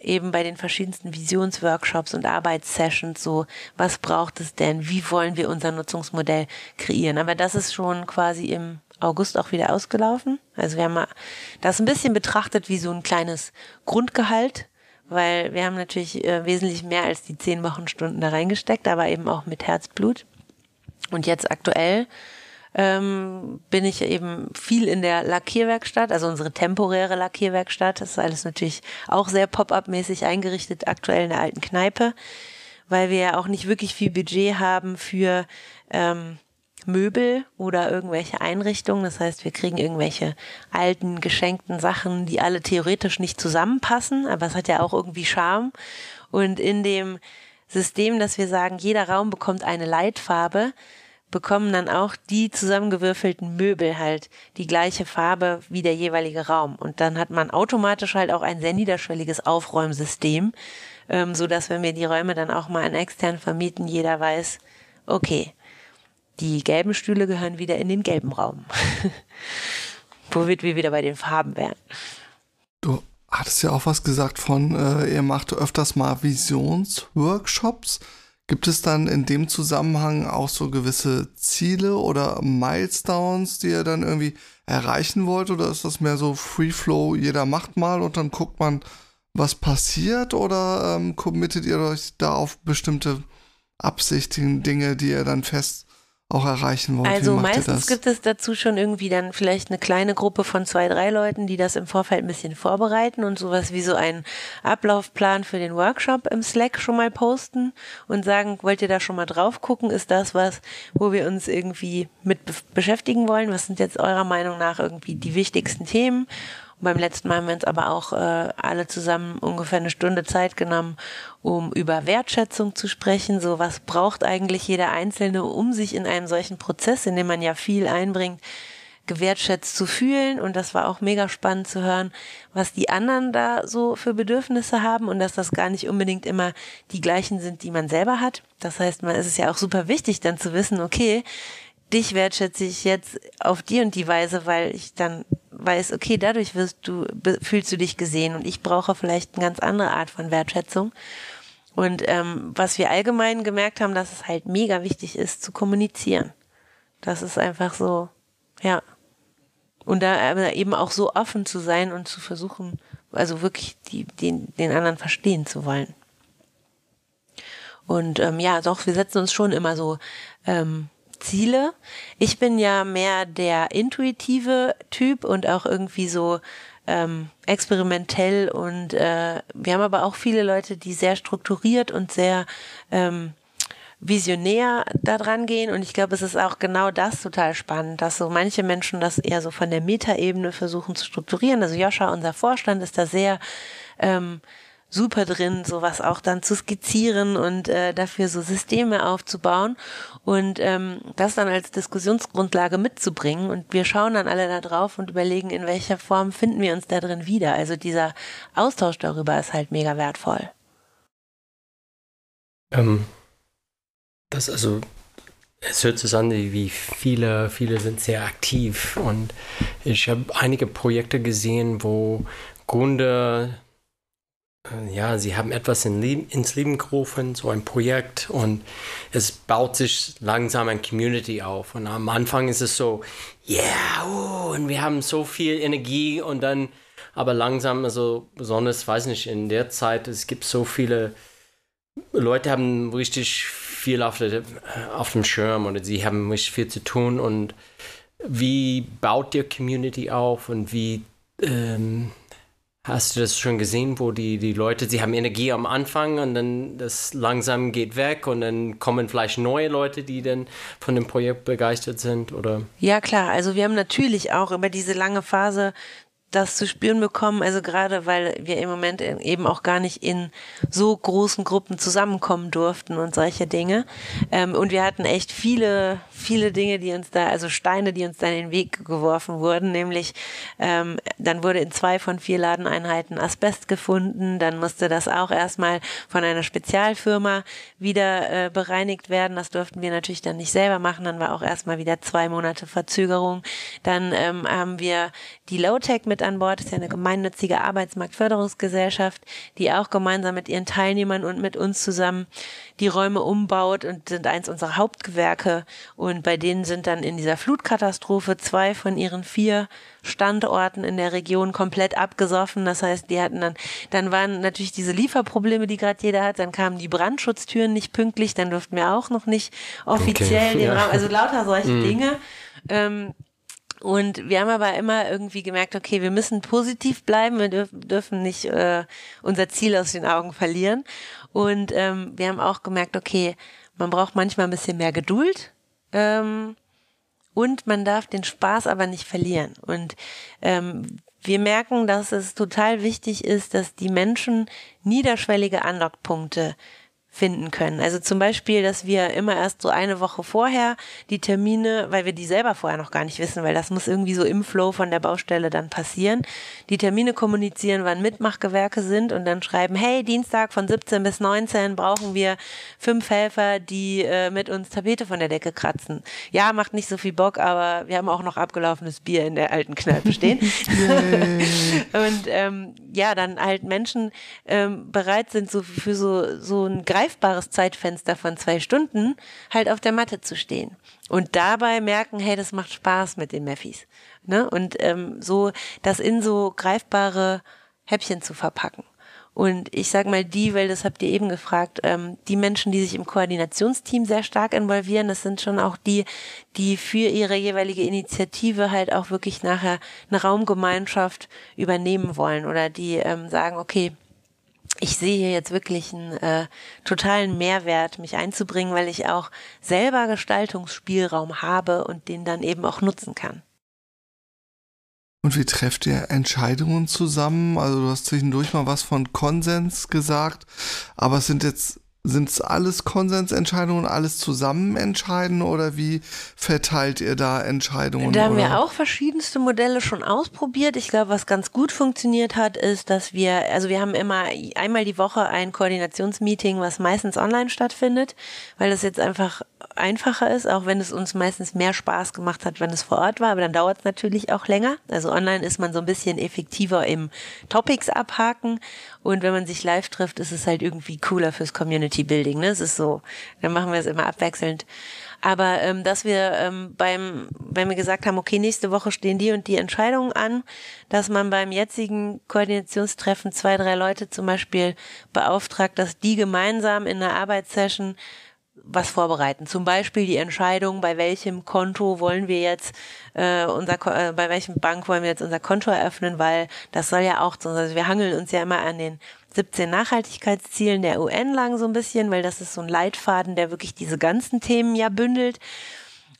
eben bei den verschiedensten Visionsworkshops und Arbeitssessions so, was braucht es denn, wie wollen wir unser Nutzungsmodell kreieren. Aber das ist schon quasi im August auch wieder ausgelaufen. Also wir haben das ein bisschen betrachtet wie so ein kleines Grundgehalt, weil wir haben natürlich äh, wesentlich mehr als die zehn Wochenstunden da reingesteckt, aber eben auch mit Herzblut. Und jetzt aktuell ähm, bin ich eben viel in der Lackierwerkstatt, also unsere temporäre Lackierwerkstatt. Das ist alles natürlich auch sehr pop-up-mäßig eingerichtet, aktuell in der alten Kneipe, weil wir ja auch nicht wirklich viel Budget haben für ähm, Möbel oder irgendwelche Einrichtungen. Das heißt, wir kriegen irgendwelche alten, geschenkten Sachen, die alle theoretisch nicht zusammenpassen, aber es hat ja auch irgendwie Charme. Und in dem System, dass wir sagen, jeder Raum bekommt eine Leitfarbe, bekommen dann auch die zusammengewürfelten Möbel halt die gleiche Farbe wie der jeweilige Raum. Und dann hat man automatisch halt auch ein sehr niederschwelliges Aufräumsystem, ähm, so dass wenn wir die Räume dann auch mal an extern vermieten, jeder weiß, okay, die gelben Stühle gehören wieder in den gelben Raum. <laughs> Womit wir wieder bei den Farben wären. Du hattest ja auch was gesagt von, äh, ihr macht öfters mal Visionsworkshops. Gibt es dann in dem Zusammenhang auch so gewisse Ziele oder Milestones, die ihr dann irgendwie erreichen wollt? Oder ist das mehr so Free Flow, jeder macht mal und dann guckt man, was passiert? Oder ähm, committet ihr euch da auf bestimmte Absichten, Dinge, die ihr dann fest auch erreichen wollt? Also meistens gibt es dazu schon irgendwie dann vielleicht eine kleine Gruppe von zwei, drei Leuten, die das im Vorfeld ein bisschen vorbereiten und sowas wie so einen Ablaufplan für den Workshop im Slack schon mal posten und sagen, wollt ihr da schon mal drauf gucken? Ist das was, wo wir uns irgendwie mit beschäftigen wollen? Was sind jetzt eurer Meinung nach irgendwie die wichtigsten Themen? Beim letzten Mal haben wir uns aber auch äh, alle zusammen ungefähr eine Stunde Zeit genommen, um über Wertschätzung zu sprechen. So, was braucht eigentlich jeder Einzelne, um sich in einem solchen Prozess, in dem man ja viel einbringt, gewertschätzt zu fühlen. Und das war auch mega spannend zu hören, was die anderen da so für Bedürfnisse haben und dass das gar nicht unbedingt immer die gleichen sind, die man selber hat. Das heißt, man ist es ja auch super wichtig, dann zu wissen, okay, dich wertschätze ich jetzt auf die und die Weise, weil ich dann weiß, okay, dadurch wirst du, fühlst du dich gesehen und ich brauche vielleicht eine ganz andere Art von Wertschätzung. Und ähm, was wir allgemein gemerkt haben, dass es halt mega wichtig ist, zu kommunizieren. Das ist einfach so, ja. Und da eben auch so offen zu sein und zu versuchen, also wirklich die, den, den anderen verstehen zu wollen. Und ähm, ja, doch, wir setzen uns schon immer so ähm, Ziele. Ich bin ja mehr der intuitive Typ und auch irgendwie so ähm, experimentell und äh, wir haben aber auch viele Leute, die sehr strukturiert und sehr ähm, visionär da dran gehen und ich glaube, es ist auch genau das total spannend, dass so manche Menschen das eher so von der Metaebene versuchen zu strukturieren. Also Joscha, unser Vorstand, ist da sehr ähm, super drin, sowas auch dann zu skizzieren und äh, dafür so Systeme aufzubauen und ähm, das dann als Diskussionsgrundlage mitzubringen. Und wir schauen dann alle da drauf und überlegen, in welcher Form finden wir uns da drin wieder. Also dieser Austausch darüber ist halt mega wertvoll. Ähm, das also, es hört sich an, wie viele, viele sind sehr aktiv und ich habe einige Projekte gesehen, wo Gründer äh, ja, sie haben etwas in Leben, ins Leben gerufen, so ein Projekt. Und es baut sich langsam ein Community auf. Und am Anfang ist es so, yeah, oh, und wir haben so viel Energie. Und dann, aber langsam, also besonders, weiß nicht, in der Zeit, es gibt so viele Leute haben richtig viel auf, der, auf dem Schirm oder sie haben richtig viel zu tun. Und wie baut ihr Community auf? Und wie ähm, hast du das schon gesehen, wo die, die Leute, sie haben Energie am Anfang und dann das langsam geht weg und dann kommen vielleicht neue Leute, die dann von dem Projekt begeistert sind oder? Ja klar, also wir haben natürlich auch über diese lange Phase das zu spüren bekommen, also gerade weil wir im Moment eben auch gar nicht in so großen Gruppen zusammenkommen durften und solche Dinge. Ähm, und wir hatten echt viele, viele Dinge, die uns da, also Steine, die uns da in den Weg geworfen wurden, nämlich ähm, dann wurde in zwei von vier Ladeneinheiten Asbest gefunden, dann musste das auch erstmal von einer Spezialfirma wieder äh, bereinigt werden. Das durften wir natürlich dann nicht selber machen, dann war auch erstmal wieder zwei Monate Verzögerung. Dann ähm, haben wir die Low-Tech mit mit an Bord, ist ja eine gemeinnützige Arbeitsmarktförderungsgesellschaft, die auch gemeinsam mit ihren Teilnehmern und mit uns zusammen die Räume umbaut und sind eins unserer Hauptgewerke. Und bei denen sind dann in dieser Flutkatastrophe zwei von ihren vier Standorten in der Region komplett abgesoffen. Das heißt, die hatten dann, dann waren natürlich diese Lieferprobleme, die gerade jeder hat. Dann kamen die Brandschutztüren nicht pünktlich. Dann durften wir auch noch nicht offiziell okay, den ja. Raum, also lauter solche mm. Dinge. Ähm, und wir haben aber immer irgendwie gemerkt, okay, wir müssen positiv bleiben, wir dürf, dürfen nicht äh, unser Ziel aus den Augen verlieren. Und ähm, wir haben auch gemerkt, okay, man braucht manchmal ein bisschen mehr Geduld. Ähm, und man darf den Spaß aber nicht verlieren. Und ähm, wir merken, dass es total wichtig ist, dass die Menschen niederschwellige Anlockpunkte finden können. Also zum Beispiel, dass wir immer erst so eine Woche vorher die Termine, weil wir die selber vorher noch gar nicht wissen, weil das muss irgendwie so im Flow von der Baustelle dann passieren, die Termine kommunizieren, wann Mitmachgewerke sind und dann schreiben, hey, Dienstag von 17 bis 19 brauchen wir fünf Helfer, die äh, mit uns Tapete von der Decke kratzen. Ja, macht nicht so viel Bock, aber wir haben auch noch abgelaufenes Bier in der alten Kneipe stehen. <laughs> und ähm, ja, dann halt Menschen ähm, bereit sind, so für so, so ein greifbares Zeitfenster von zwei Stunden halt auf der Matte zu stehen. Und dabei merken, hey, das macht Spaß mit den Meffis. Ne? Und ähm, so das in so greifbare Häppchen zu verpacken. Und ich sag mal die, weil das habt ihr eben gefragt, ähm, die Menschen, die sich im Koordinationsteam sehr stark involvieren, das sind schon auch die, die für ihre jeweilige Initiative halt auch wirklich nachher eine Raumgemeinschaft übernehmen wollen oder die ähm, sagen, okay, ich sehe hier jetzt wirklich einen äh, totalen Mehrwert, mich einzubringen, weil ich auch selber Gestaltungsspielraum habe und den dann eben auch nutzen kann. Und wie trefft ihr Entscheidungen zusammen? Also du hast zwischendurch mal was von Konsens gesagt, aber es sind jetzt sind es alles Konsensentscheidungen, alles zusammen entscheiden oder wie verteilt ihr da Entscheidungen? Da haben oder? wir auch verschiedenste Modelle schon ausprobiert. Ich glaube, was ganz gut funktioniert hat, ist, dass wir, also wir haben immer einmal die Woche ein Koordinationsmeeting, was meistens online stattfindet, weil das jetzt einfach einfacher ist, auch wenn es uns meistens mehr Spaß gemacht hat, wenn es vor Ort war, aber dann dauert es natürlich auch länger. Also online ist man so ein bisschen effektiver im Topics abhaken und wenn man sich live trifft, ist es halt irgendwie cooler fürs Community Building. Ne? Es ist so, dann machen wir es immer abwechselnd. Aber ähm, dass wir ähm, beim, wenn wir gesagt haben, okay, nächste Woche stehen die und die Entscheidungen an, dass man beim jetzigen Koordinationstreffen zwei, drei Leute zum Beispiel beauftragt, dass die gemeinsam in einer Arbeitssession was vorbereiten. Zum Beispiel die Entscheidung, bei welchem Konto wollen wir jetzt äh, unser, äh, bei welchem Bank wollen wir jetzt unser Konto eröffnen, weil das soll ja auch, also wir hangeln uns ja immer an den 17 Nachhaltigkeitszielen der UN lang so ein bisschen, weil das ist so ein Leitfaden, der wirklich diese ganzen Themen ja bündelt.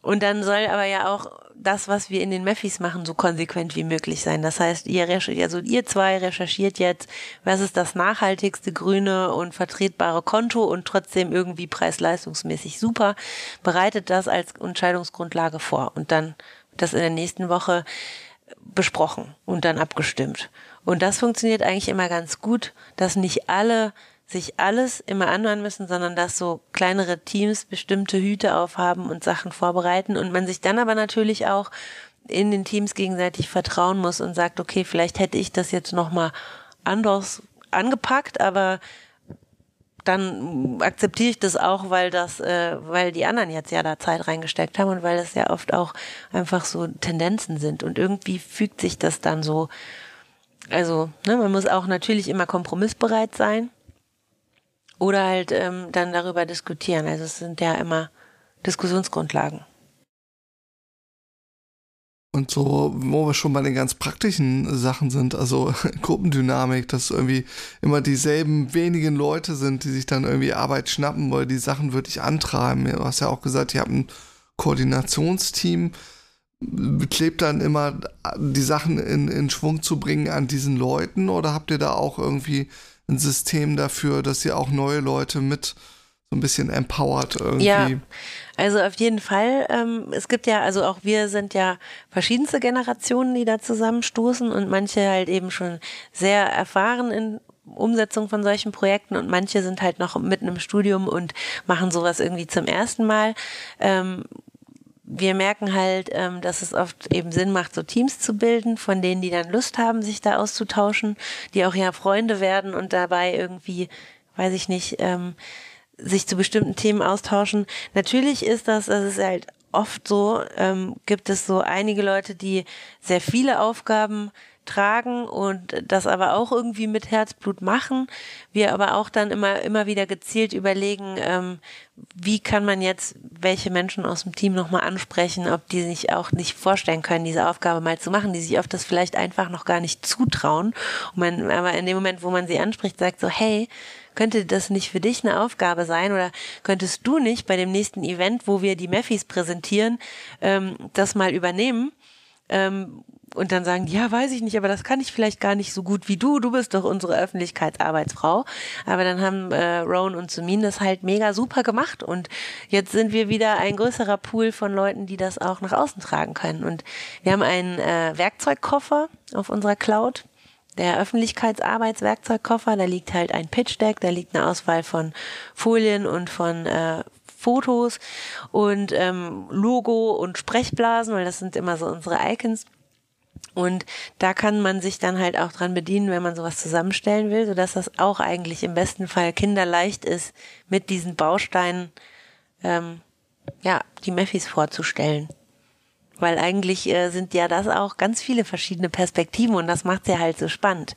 Und dann soll aber ja auch das, was wir in den Meffis machen, so konsequent wie möglich sein. Das heißt, ihr also ihr zwei recherchiert jetzt, was ist das nachhaltigste grüne und vertretbare Konto und trotzdem irgendwie preis-leistungsmäßig super, bereitet das als Entscheidungsgrundlage vor und dann das in der nächsten Woche besprochen und dann abgestimmt. Und das funktioniert eigentlich immer ganz gut, dass nicht alle sich alles immer anhören müssen, sondern dass so kleinere Teams bestimmte Hüte aufhaben und Sachen vorbereiten und man sich dann aber natürlich auch in den Teams gegenseitig vertrauen muss und sagt, okay, vielleicht hätte ich das jetzt nochmal anders angepackt, aber dann akzeptiere ich das auch, weil das, äh, weil die anderen jetzt ja da Zeit reingesteckt haben und weil das ja oft auch einfach so Tendenzen sind und irgendwie fügt sich das dann so. Also, ne, man muss auch natürlich immer kompromissbereit sein oder halt ähm, dann darüber diskutieren. Also es sind ja immer Diskussionsgrundlagen. Und so, wo wir schon bei den ganz praktischen Sachen sind, also <laughs> Gruppendynamik, dass irgendwie immer dieselben wenigen Leute sind, die sich dann irgendwie Arbeit schnappen, weil die Sachen wirklich antreiben. Du hast ja auch gesagt, ihr habt ein Koordinationsteam, klebt dann immer die Sachen in, in Schwung zu bringen an diesen Leuten oder habt ihr da auch irgendwie ein System dafür, dass ihr auch neue Leute mit so ein bisschen empowered irgendwie. Ja, also auf jeden Fall. Ähm, es gibt ja, also auch wir sind ja verschiedenste Generationen, die da zusammenstoßen und manche halt eben schon sehr erfahren in Umsetzung von solchen Projekten und manche sind halt noch mitten im Studium und machen sowas irgendwie zum ersten Mal. Ähm, wir merken halt, ähm, dass es oft eben Sinn macht, so Teams zu bilden, von denen, die dann Lust haben, sich da auszutauschen, die auch ja Freunde werden und dabei irgendwie, weiß ich nicht, ähm, sich zu bestimmten Themen austauschen. Natürlich ist das, das ist halt oft so, ähm, gibt es so einige Leute, die sehr viele Aufgaben tragen und das aber auch irgendwie mit Herzblut machen. Wir aber auch dann immer, immer wieder gezielt überlegen, ähm, wie kann man jetzt welche Menschen aus dem Team nochmal ansprechen, ob die sich auch nicht vorstellen können, diese Aufgabe mal zu machen, die sich oft das vielleicht einfach noch gar nicht zutrauen. Man, aber in dem Moment, wo man sie anspricht, sagt so, hey, könnte das nicht für dich eine Aufgabe sein oder könntest du nicht bei dem nächsten Event, wo wir die Meffis präsentieren, ähm, das mal übernehmen? Ähm, und dann sagen, ja, weiß ich nicht, aber das kann ich vielleicht gar nicht so gut wie du. Du bist doch unsere Öffentlichkeitsarbeitsfrau. Aber dann haben äh, Rowan und Sumin das halt mega super gemacht und jetzt sind wir wieder ein größerer Pool von Leuten, die das auch nach außen tragen können. Und wir haben einen äh, Werkzeugkoffer auf unserer Cloud. Der Öffentlichkeitsarbeitswerkzeugkoffer, da liegt halt ein Pitch Deck, da liegt eine Auswahl von Folien und von äh, Fotos und ähm, Logo und Sprechblasen, weil das sind immer so unsere Icons. Und da kann man sich dann halt auch dran bedienen, wenn man sowas zusammenstellen will, sodass das auch eigentlich im besten Fall kinderleicht ist, mit diesen Bausteinen ähm, ja die Meffis vorzustellen. Weil eigentlich äh, sind ja das auch ganz viele verschiedene Perspektiven und das macht ja halt so spannend.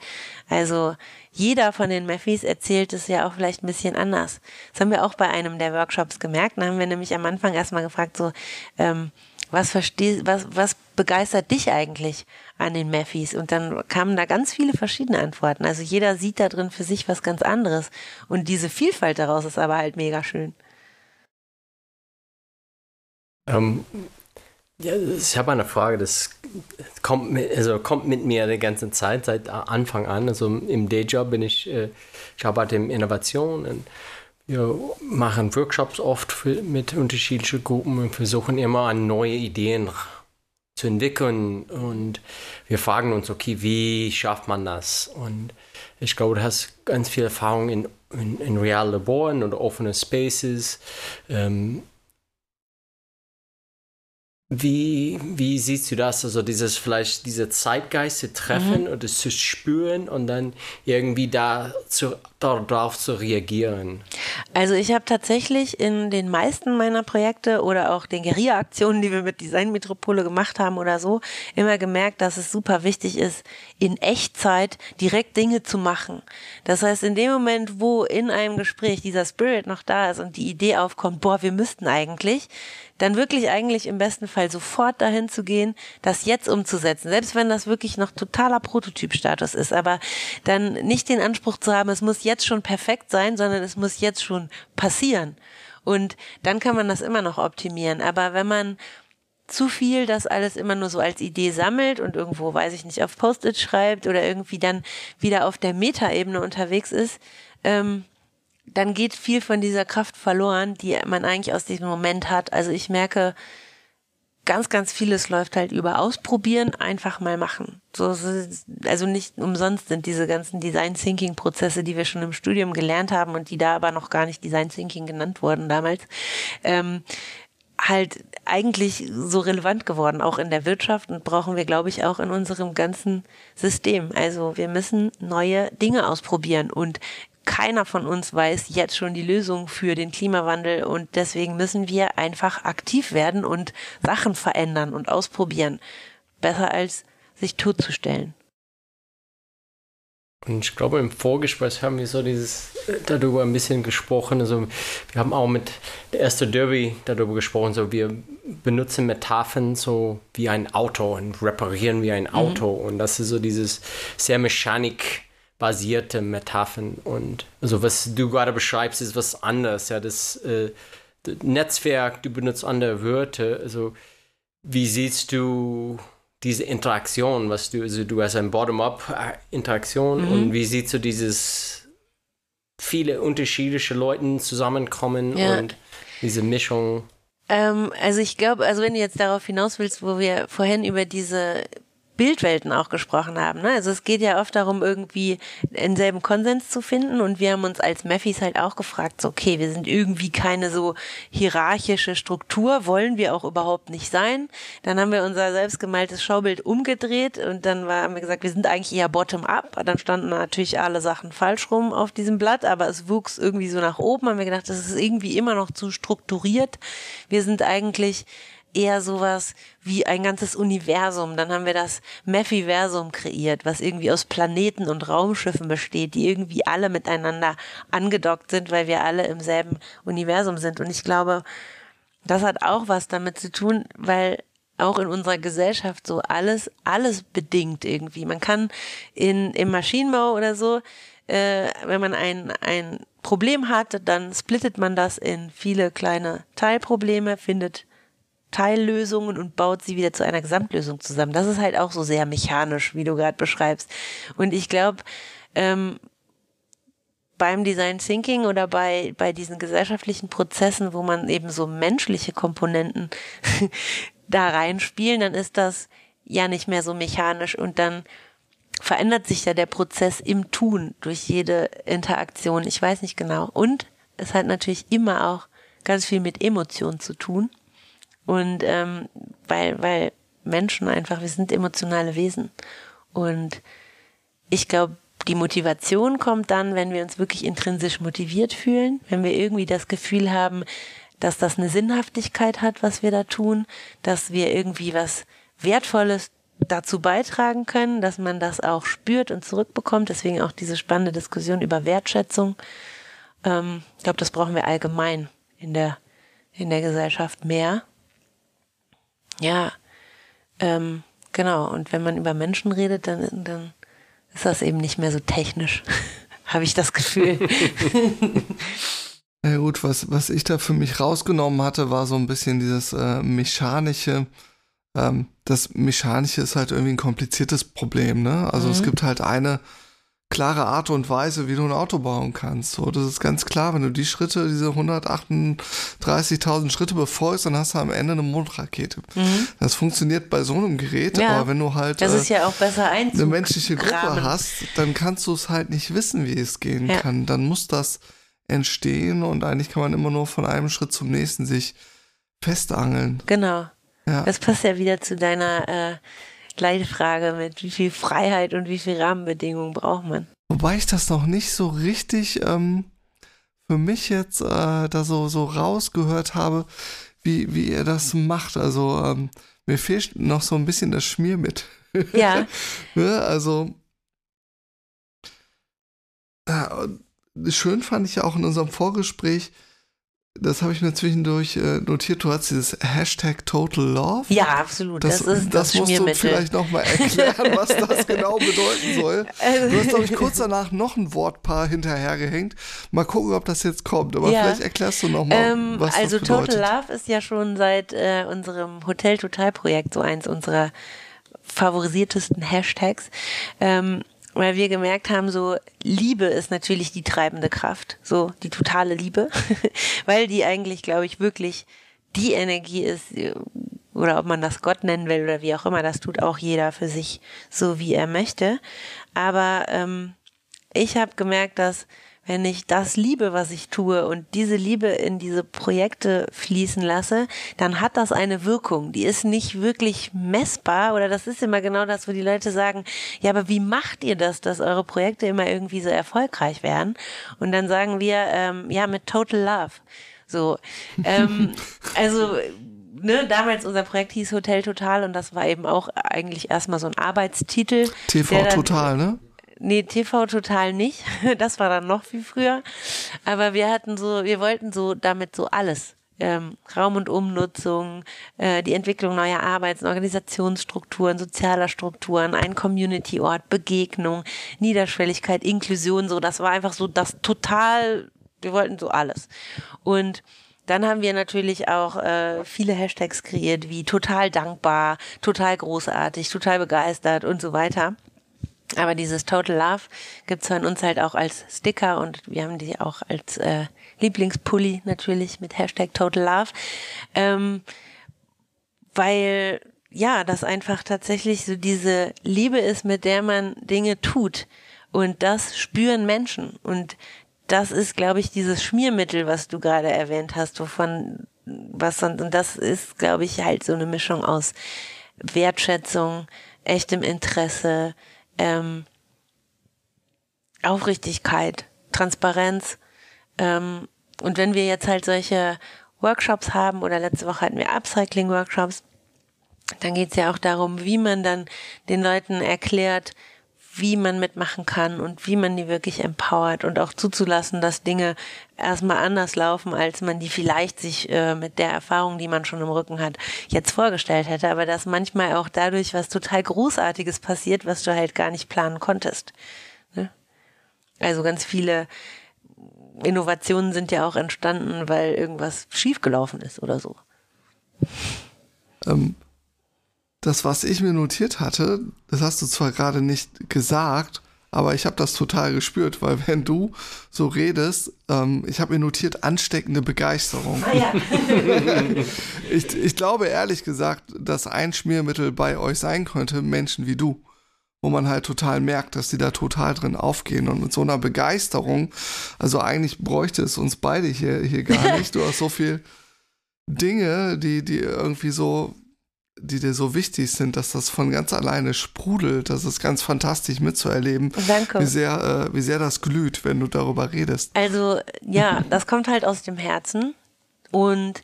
Also jeder von den Meffis erzählt es ja auch vielleicht ein bisschen anders. Das haben wir auch bei einem der Workshops gemerkt. Da haben wir nämlich am Anfang erstmal gefragt, so, ähm, was verstehst, was, was begeistert dich eigentlich an den Meffis? Und dann kamen da ganz viele verschiedene Antworten. Also jeder sieht da drin für sich was ganz anderes. Und diese Vielfalt daraus ist aber halt mega schön. Ähm, ja, ich habe eine Frage, das kommt mit, also kommt mit mir die ganze Zeit, seit Anfang an. Also im Dayjob bin ich, äh, ich arbeite in Innovation und wir machen Workshops oft für, mit unterschiedlichen Gruppen und versuchen immer an neue Ideen zu entwickeln. Und wir fragen uns, okay, wie schafft man das? Und ich glaube, du hast ganz viel Erfahrung in, in, in realen Laboren oder offenen Spaces. Ähm, wie, wie siehst du das? Also dieses vielleicht diese Zeitgeiste treffen mhm. oder zu spüren und dann irgendwie da zu, darauf zu reagieren? Also ich habe tatsächlich in den meisten meiner Projekte oder auch den Guerilla-Aktionen, die wir mit Design Metropole gemacht haben oder so, immer gemerkt, dass es super wichtig ist, in Echtzeit direkt Dinge zu machen. Das heißt, in dem Moment, wo in einem Gespräch dieser Spirit noch da ist und die Idee aufkommt, boah, wir müssten eigentlich, dann wirklich eigentlich im besten Fall sofort dahin zu gehen, das jetzt umzusetzen, selbst wenn das wirklich noch totaler Prototypstatus ist, aber dann nicht den Anspruch zu haben, es muss jetzt schon perfekt sein, sondern es muss jetzt schon passieren. Und dann kann man das immer noch optimieren. Aber wenn man zu viel das alles immer nur so als Idee sammelt und irgendwo, weiß ich nicht, auf Post-it schreibt oder irgendwie dann wieder auf der Metaebene unterwegs ist, ähm, dann geht viel von dieser Kraft verloren, die man eigentlich aus diesem Moment hat. Also ich merke, ganz, ganz vieles läuft halt über Ausprobieren, einfach mal machen. So, also nicht umsonst sind diese ganzen Design Thinking Prozesse, die wir schon im Studium gelernt haben und die da aber noch gar nicht Design Thinking genannt wurden damals, ähm, halt eigentlich so relevant geworden, auch in der Wirtschaft und brauchen wir, glaube ich, auch in unserem ganzen System. Also wir müssen neue Dinge ausprobieren und keiner von uns weiß jetzt schon die Lösung für den Klimawandel und deswegen müssen wir einfach aktiv werden und Sachen verändern und ausprobieren. Besser als sich totzustellen. Und ich glaube, im Vorgespräch haben wir so dieses äh, darüber ein bisschen gesprochen. Also wir haben auch mit der erste Derby darüber gesprochen. So wir benutzen Metaphern so wie ein Auto und reparieren wie ein mhm. Auto. Mhm. Und das ist so dieses sehr mechanikbasierte Metaphern. Und also was du gerade beschreibst, ist was anderes. Ja, das, äh, das Netzwerk, du benutzt andere Wörter. Also wie siehst du diese Interaktion, was du, also du hast eine Bottom-up-Interaktion mhm. und wie siehst du dieses viele unterschiedliche Leute zusammenkommen ja. und diese Mischung? Ähm, also ich glaube, also wenn du jetzt darauf hinaus willst, wo wir vorhin über diese Bildwelten auch gesprochen haben. Ne? Also es geht ja oft darum, irgendwie denselben Konsens zu finden und wir haben uns als Meffis halt auch gefragt, so, okay, wir sind irgendwie keine so hierarchische Struktur, wollen wir auch überhaupt nicht sein. Dann haben wir unser selbstgemaltes Schaubild umgedreht und dann war, haben wir gesagt, wir sind eigentlich eher bottom-up. Dann standen natürlich alle Sachen falsch rum auf diesem Blatt, aber es wuchs irgendwie so nach oben. Haben wir gedacht, das ist irgendwie immer noch zu strukturiert. Wir sind eigentlich eher sowas wie ein ganzes Universum. Dann haben wir das Mephiversum kreiert, was irgendwie aus Planeten und Raumschiffen besteht, die irgendwie alle miteinander angedockt sind, weil wir alle im selben Universum sind. Und ich glaube, das hat auch was damit zu tun, weil auch in unserer Gesellschaft so alles, alles bedingt irgendwie. Man kann in, im Maschinenbau oder so, äh, wenn man ein, ein Problem hat, dann splittet man das in viele kleine Teilprobleme, findet Teillösungen und baut sie wieder zu einer Gesamtlösung zusammen. Das ist halt auch so sehr mechanisch, wie du gerade beschreibst. Und ich glaube, ähm, beim Design Thinking oder bei, bei diesen gesellschaftlichen Prozessen, wo man eben so menschliche Komponenten <laughs> da reinspielen, dann ist das ja nicht mehr so mechanisch und dann verändert sich ja der Prozess im Tun durch jede Interaktion. Ich weiß nicht genau. Und es hat natürlich immer auch ganz viel mit Emotionen zu tun. Und ähm, weil, weil Menschen einfach, wir sind emotionale Wesen. Und ich glaube, die Motivation kommt dann, wenn wir uns wirklich intrinsisch motiviert fühlen, wenn wir irgendwie das Gefühl haben, dass das eine Sinnhaftigkeit hat, was wir da tun, dass wir irgendwie was Wertvolles dazu beitragen können, dass man das auch spürt und zurückbekommt. Deswegen auch diese spannende Diskussion über Wertschätzung. Ähm, ich glaube, das brauchen wir allgemein in der, in der Gesellschaft mehr. Ja, ähm, genau. Und wenn man über Menschen redet, dann, dann ist das eben nicht mehr so technisch, <laughs> habe ich das Gefühl. <laughs> ja gut, was, was ich da für mich rausgenommen hatte, war so ein bisschen dieses äh, mechanische. Ähm, das Mechanische ist halt irgendwie ein kompliziertes Problem, ne? Also mhm. es gibt halt eine klare Art und Weise, wie du ein Auto bauen kannst. So, das ist ganz klar, wenn du die Schritte, diese 138.000 Schritte befolgst, dann hast du am Ende eine Mondrakete. Mhm. Das funktioniert bei so einem Gerät, ja, aber wenn du halt das ist ja auch besser eine menschliche Gruppe hast, dann kannst du es halt nicht wissen, wie es gehen ja. kann. Dann muss das entstehen und eigentlich kann man immer nur von einem Schritt zum nächsten sich festangeln. Genau. Ja. Das passt ja wieder zu deiner äh, Leitfrage mit wie viel Freiheit und wie viel Rahmenbedingungen braucht man. Wobei ich das noch nicht so richtig ähm, für mich jetzt äh, da so, so rausgehört habe, wie, wie ihr das macht. Also ähm, mir fehlt noch so ein bisschen das Schmier mit. Ja. <laughs> ne? Also ja, schön fand ich ja auch in unserem Vorgespräch, das habe ich mir zwischendurch äh, notiert. Du hast dieses Hashtag Total Love. Ja, absolut. Das, das, ist, das, das musst du vielleicht nochmal erklären, <laughs> was das genau bedeuten soll. Also du hast, glaube ich, kurz danach noch ein Wortpaar hinterhergehängt. Mal gucken, ob das jetzt kommt. Aber ja. vielleicht erklärst du nochmal, ähm, was also das bedeutet. Also Total Love ist ja schon seit äh, unserem Hotel Total Projekt so eins unserer favorisiertesten Hashtags. Ähm, weil wir gemerkt haben, so Liebe ist natürlich die treibende Kraft, so die totale Liebe, <laughs> weil die eigentlich, glaube ich, wirklich die Energie ist, oder ob man das Gott nennen will oder wie auch immer, das tut auch jeder für sich so, wie er möchte. Aber ähm, ich habe gemerkt, dass wenn ich das liebe, was ich tue und diese Liebe in diese Projekte fließen lasse, dann hat das eine Wirkung. Die ist nicht wirklich messbar oder das ist immer genau das, wo die Leute sagen, ja, aber wie macht ihr das, dass eure Projekte immer irgendwie so erfolgreich werden? Und dann sagen wir, ähm, ja, mit Total Love. So, ähm, <laughs> also ne, damals unser Projekt hieß Hotel Total und das war eben auch eigentlich erstmal so ein Arbeitstitel. TV Total, ne? Nee, TV total nicht. <laughs> Das war dann noch viel früher. Aber wir hatten so, wir wollten so damit so alles. Ähm, Raum- und Umnutzung, äh, die Entwicklung neuer Arbeits- und Organisationsstrukturen, sozialer Strukturen, ein Community-Ort, Begegnung, Niederschwelligkeit, Inklusion, so, das war einfach so das total, wir wollten so alles. Und dann haben wir natürlich auch äh, viele Hashtags kreiert, wie total dankbar, total großartig, total begeistert und so weiter. Aber dieses Total Love gibt's von uns halt auch als Sticker und wir haben die auch als äh, Lieblingspulli natürlich mit Hashtag Total Love. Ähm, weil ja, das einfach tatsächlich so diese Liebe ist, mit der man Dinge tut. Und das spüren Menschen. Und das ist, glaube ich, dieses Schmiermittel, was du gerade erwähnt hast, wovon was und, und das ist, glaube ich, halt so eine Mischung aus Wertschätzung, echtem Interesse, ähm, Aufrichtigkeit, Transparenz. Ähm, und wenn wir jetzt halt solche Workshops haben oder letzte Woche hatten wir Upcycling-Workshops, dann geht es ja auch darum, wie man dann den Leuten erklärt, wie man mitmachen kann und wie man die wirklich empowert und auch zuzulassen, dass Dinge erstmal anders laufen, als man die vielleicht sich äh, mit der Erfahrung, die man schon im Rücken hat, jetzt vorgestellt hätte, aber dass manchmal auch dadurch was total Großartiges passiert, was du halt gar nicht planen konntest. Ne? Also ganz viele Innovationen sind ja auch entstanden, weil irgendwas schiefgelaufen ist oder so. Ähm, das, was ich mir notiert hatte, das hast du zwar gerade nicht gesagt, aber ich habe das total gespürt, weil wenn du so redest, ähm, ich habe mir notiert ansteckende Begeisterung. Ah, ja. <laughs> ich, ich glaube ehrlich gesagt, dass ein Schmiermittel bei euch sein könnte, Menschen wie du. Wo man halt total merkt, dass die da total drin aufgehen und mit so einer Begeisterung, also eigentlich bräuchte es uns beide hier, hier gar <laughs> nicht. Du hast so viel Dinge, die, die irgendwie so die dir so wichtig sind, dass das von ganz alleine sprudelt. Das ist ganz fantastisch mitzuerleben. Danke. Wie sehr, äh, wie sehr das glüht, wenn du darüber redest. Also ja, das kommt halt aus dem Herzen und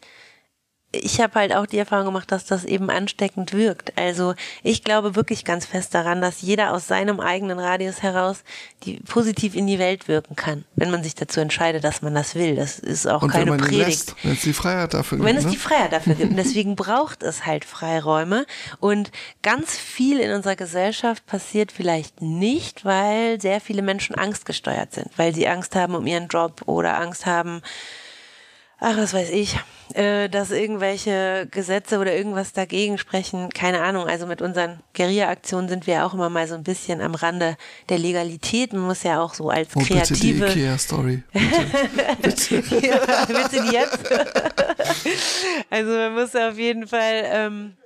ich habe halt auch die Erfahrung gemacht, dass das eben ansteckend wirkt. Also ich glaube wirklich ganz fest daran, dass jeder aus seinem eigenen Radius heraus die positiv in die Welt wirken kann, wenn man sich dazu entscheidet, dass man das will. Das ist auch Und keine wenn man Predigt. wenn es die Freiheit dafür gibt. Wenn es ne? die Freiheit dafür gibt. Und deswegen <laughs> braucht es halt Freiräume. Und ganz viel in unserer Gesellschaft passiert vielleicht nicht, weil sehr viele Menschen angstgesteuert sind, weil sie Angst haben um ihren Job oder Angst haben, ach, was weiß ich, äh, dass irgendwelche Gesetze oder irgendwas dagegen sprechen. Keine Ahnung. Also mit unseren Guerilla-Aktionen sind wir auch immer mal so ein bisschen am Rande der Legalität. Man muss ja auch so als oh, kreative. Bitte die Ikea-Story. Bitte. <laughs> bitte. ja, bitte die jetzt. also man muss auf jeden Fall. Ähm,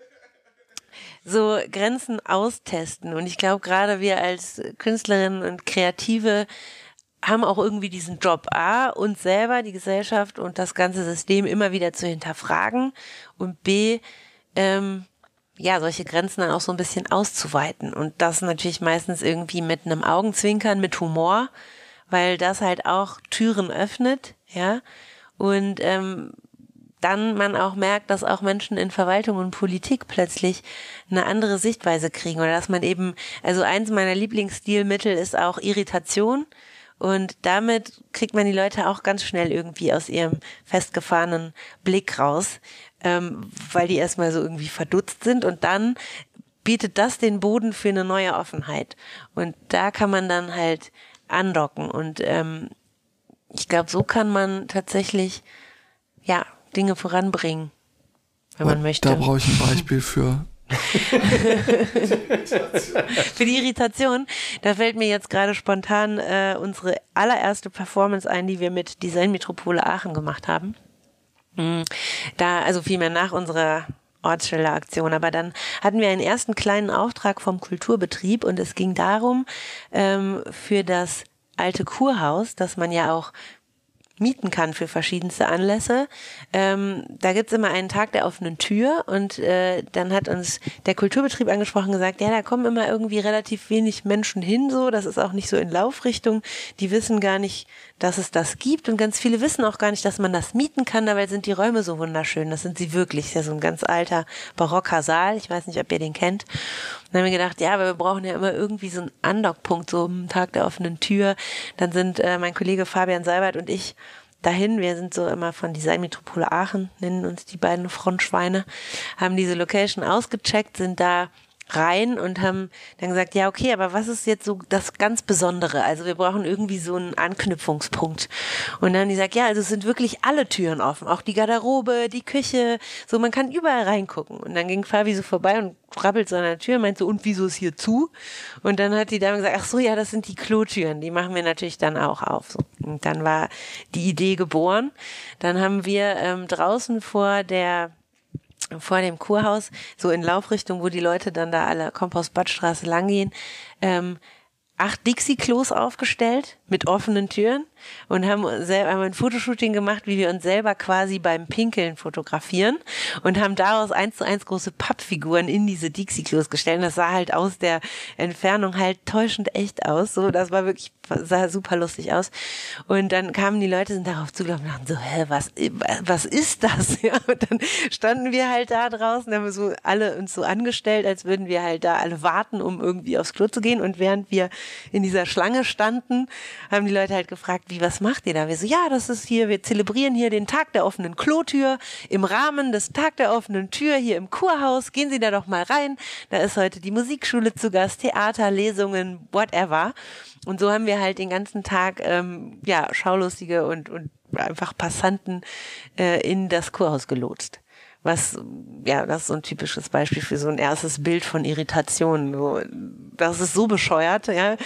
so Grenzen austesten. Und ich glaube, gerade wir als Künstlerinnen und Kreative haben auch irgendwie diesen Job A, uns selber, die Gesellschaft und das ganze System immer wieder zu hinterfragen und B, ähm, ja, solche Grenzen dann auch so ein bisschen auszuweiten und das natürlich meistens irgendwie mit einem Augenzwinkern, mit Humor, weil das halt auch Türen öffnet, ja, und ähm, dann man auch merkt, dass auch Menschen in Verwaltung und Politik plötzlich eine andere Sichtweise kriegen oder dass man eben, also eins meiner Lieblingsstilmittel ist auch Irritation und damit kriegt man die Leute auch ganz schnell irgendwie aus ihrem festgefahrenen Blick raus, ähm, weil die erstmal so irgendwie verdutzt sind und dann bietet das den Boden für eine neue Offenheit. Und da kann man dann halt andocken. Und ähm, ich glaube, so kann man tatsächlich ja Dinge voranbringen, wenn man möchte. Da brauche ich ein Beispiel für. <laughs> Für die Irritation, da fällt mir jetzt gerade spontan äh, unsere allererste Performance ein, die wir mit Design Metropole Aachen gemacht haben. Mhm. Da, also vielmehr nach unserer Ortsstelle-Aktion. Aber dann hatten wir einen ersten kleinen Auftrag vom Kulturbetrieb und es ging darum, ähm, für das alte Kurhaus, das man ja auch mieten kann für verschiedenste Anlässe. Ähm, da gibt's immer einen Tag der offenen Tür und äh, dann hat uns der Kulturbetrieb angesprochen gesagt, ja, da kommen immer irgendwie relativ wenig Menschen hin, so, das ist auch nicht so in Laufrichtung. Die wissen gar nicht, dass es das gibt und ganz viele wissen auch gar nicht, dass man das mieten kann, dabei sind die Räume so wunderschön. Das sind sie wirklich. Das ist ja so ein ganz alter barocker Saal. Ich weiß nicht, ob ihr den kennt. Dann haben wir gedacht, ja, aber wir brauchen ja immer irgendwie so einen Andockpunkt, so am Tag der offenen Tür. Dann sind äh, mein Kollege Fabian Seibert und ich dahin. Wir sind so immer von Designmetropole Aachen, nennen uns die beiden Frontschweine, haben diese Location ausgecheckt, sind da rein und haben dann gesagt, ja, okay, aber was ist jetzt so das ganz Besondere? Also wir brauchen irgendwie so einen Anknüpfungspunkt. Und dann haben die gesagt, ja, also es sind wirklich alle Türen offen, auch die Garderobe, die Küche, so man kann überall reingucken. Und dann ging Fabi so vorbei und krabbelt so an der Tür meint so, und wieso ist hier zu? Und dann hat die Dame gesagt, ach so, ja, das sind die Klotüren, die machen wir natürlich dann auch auf. So. Und dann war die Idee geboren. Dann haben wir ähm, draußen vor der vor dem Kurhaus, so in Laufrichtung, wo die Leute dann da alle Kompostbadstraße langgehen, ähm, acht Dixie-Klos aufgestellt mit offenen Türen und haben haben ein Fotoshooting gemacht, wie wir uns selber quasi beim Pinkeln fotografieren und haben daraus eins zu eins große Pappfiguren in diese Dixie-Klos gestellt. Das sah halt aus der Entfernung halt täuschend echt aus. So, das war wirklich, sah super lustig aus. Und dann kamen die Leute, sind darauf zugelaufen und dachten so, hä, was, was ist das? <laughs> Ja, und dann standen wir halt da draußen, haben wir so alle uns so angestellt, als würden wir halt da alle warten, um irgendwie aufs Klo zu gehen. Und während wir in dieser Schlange standen, haben die Leute halt gefragt, wie, was macht ihr da? Wir so, ja, das ist hier, wir zelebrieren hier den Tag der offenen Klotür im Rahmen des Tag der offenen Tür hier im Kurhaus. Gehen Sie da doch mal rein. Da ist heute die Musikschule zu Gast, Theater, Lesungen, whatever. Und so haben wir halt den ganzen Tag, ähm, ja, Schaulustige und, und einfach Passanten äh, in das Kurhaus gelotst was, ja, das ist so ein typisches Beispiel für so ein erstes Bild von Irritation. So, das ist so bescheuert, ja. ja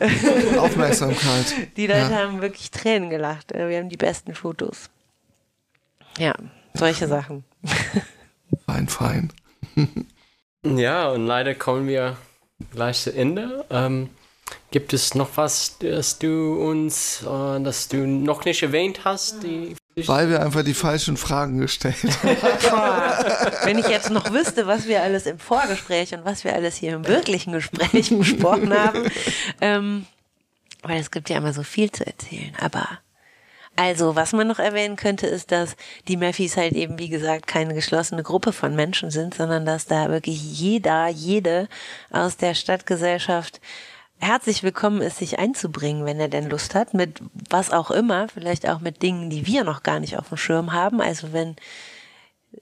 <laughs> Aufmerksamkeit. Die Leute ja. haben wirklich Tränen gelacht. Wir haben die besten Fotos. Ja, solche Sachen. <laughs> Fein, fein. ja, und leider kommen wir gleich zu Ende. Ähm, gibt es noch was, das du uns, äh, das du noch nicht erwähnt hast, die weil wir einfach die falschen Fragen gestellt <laughs> haben. Wenn ich jetzt noch wüsste, was wir alles im Vorgespräch und was wir alles hier im wirklichen Gespräch <laughs> besprochen haben. Ähm, weil es gibt ja immer so viel zu erzählen. Aber also, was man noch erwähnen könnte, ist, dass die Meffis halt eben, wie gesagt, keine geschlossene Gruppe von Menschen sind, sondern dass da wirklich jeder, jede aus der Stadtgesellschaft herzlich willkommen ist, sich einzubringen, wenn er denn Lust hat, mit was auch immer, vielleicht auch mit Dingen, die wir noch gar nicht auf dem Schirm haben. Also wenn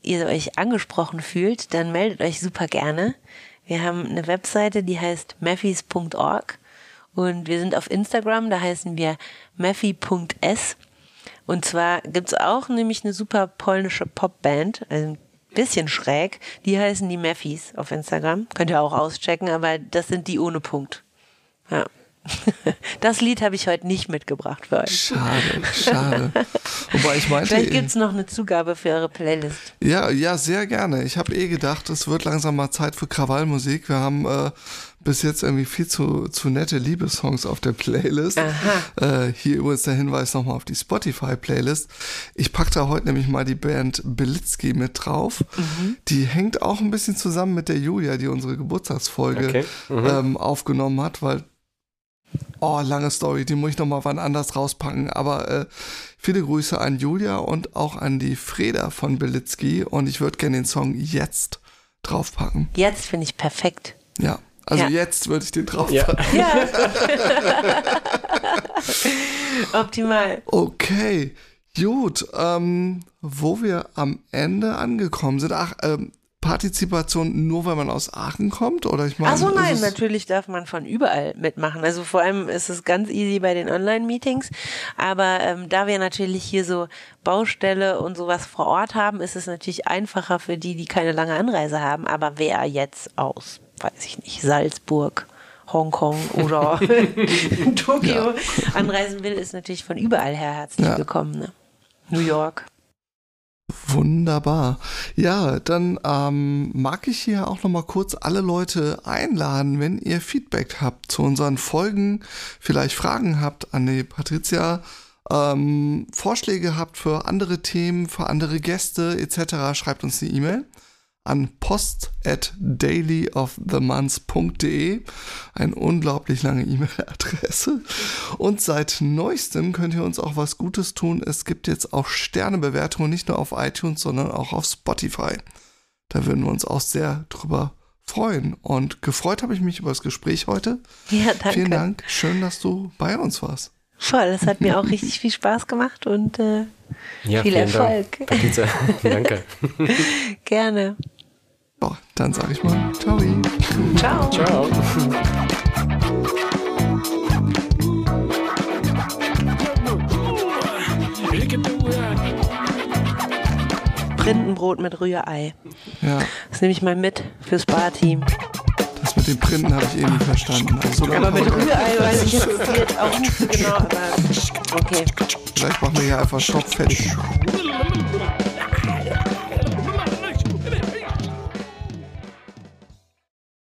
ihr euch angesprochen fühlt, dann meldet euch super gerne. Wir haben eine Webseite, die heißt meffis.org und wir sind auf Instagram, da heißen wir meffi.s und zwar gibt's auch nämlich eine super polnische Popband, also ein bisschen schräg, die heißen die Meffis auf Instagram. Könnt ihr auch auschecken, aber das sind die ohne Punkt. Ja. <laughs> Das Lied habe ich heute nicht mitgebracht für euch. Schade, schade. <laughs> Wobei ich meinte. Vielleicht gibt es noch eine Zugabe für eure Playlist. Ja, ja, sehr gerne. Ich habe eh gedacht, es wird langsam mal Zeit für Krawallmusik. Wir haben äh, bis jetzt irgendwie viel zu, zu nette Liebessongs auf der Playlist. Aha. Äh, hier übrigens der Hinweis nochmal auf die Spotify-Playlist. Ich packe da heute nämlich mal die Band Belitzky mit drauf. Mhm. Die hängt auch ein bisschen zusammen mit der Julia, die unsere Geburtstagsfolge okay. mhm. ähm, aufgenommen hat, weil Oh, lange Story, die muss ich nochmal wann anders rauspacken. Aber äh, viele Grüße an Julia und auch an die Freda von Belitzky. Und ich würde gerne den Song jetzt draufpacken. Jetzt finde ich perfekt. Ja, also ja. jetzt würde ich den draufpacken. Ja. <laughs> ja. <laughs> Optimal. Okay. Gut, ähm, wo wir am Ende angekommen sind. Ach, ähm, Partizipation nur, weil man aus Aachen kommt? Oder ich meine, also nein, natürlich darf man von überall mitmachen. Also vor allem ist es ganz easy bei den Online-Meetings. Aber ähm, da wir natürlich hier so Baustelle und sowas vor Ort haben, ist es natürlich einfacher für die, die keine lange Anreise haben. Aber wer jetzt aus, weiß ich nicht, Salzburg, Hongkong oder <laughs> Tokio ja. anreisen will, ist natürlich von überall her herzlich ja. willkommen. Ne? New York. Wunderbar. Ja, dann ähm, mag ich hier auch noch mal kurz alle Leute einladen, wenn ihr Feedback habt zu unseren Folgen, vielleicht Fragen habt an die Patricia, ähm, Vorschläge habt für andere Themen, für andere Gäste etc., schreibt uns eine E-Mail an post at dailyofthemonth.de. Eine unglaublich lange E-Mail-Adresse. Und seit neuestem könnt ihr uns auch was Gutes tun. Es gibt jetzt auch Sternebewertungen, nicht nur auf iTunes, sondern auch auf Spotify. Da würden wir uns auch sehr drüber freuen. Und gefreut habe ich mich über das Gespräch heute. Ja, danke. Vielen Dank. Schön, dass du bei uns warst. Voll, das hat mir auch richtig viel Spaß gemacht und äh, Ja, viel Erfolg. Dank. <laughs> Danke. Gerne. So, dann sage ich mal, ciao. Ciao. Ciao. Printenbrot mit Rührei. Ja, Das nehme ich mal mit fürs Barteam. das mit den Printen habe ich eh nicht verstanden. Also, so lange Aber mit Rührei weiß ich jetzt auch nicht so genau, aber okay. Vielleicht machen wir hier einfach. Ooh,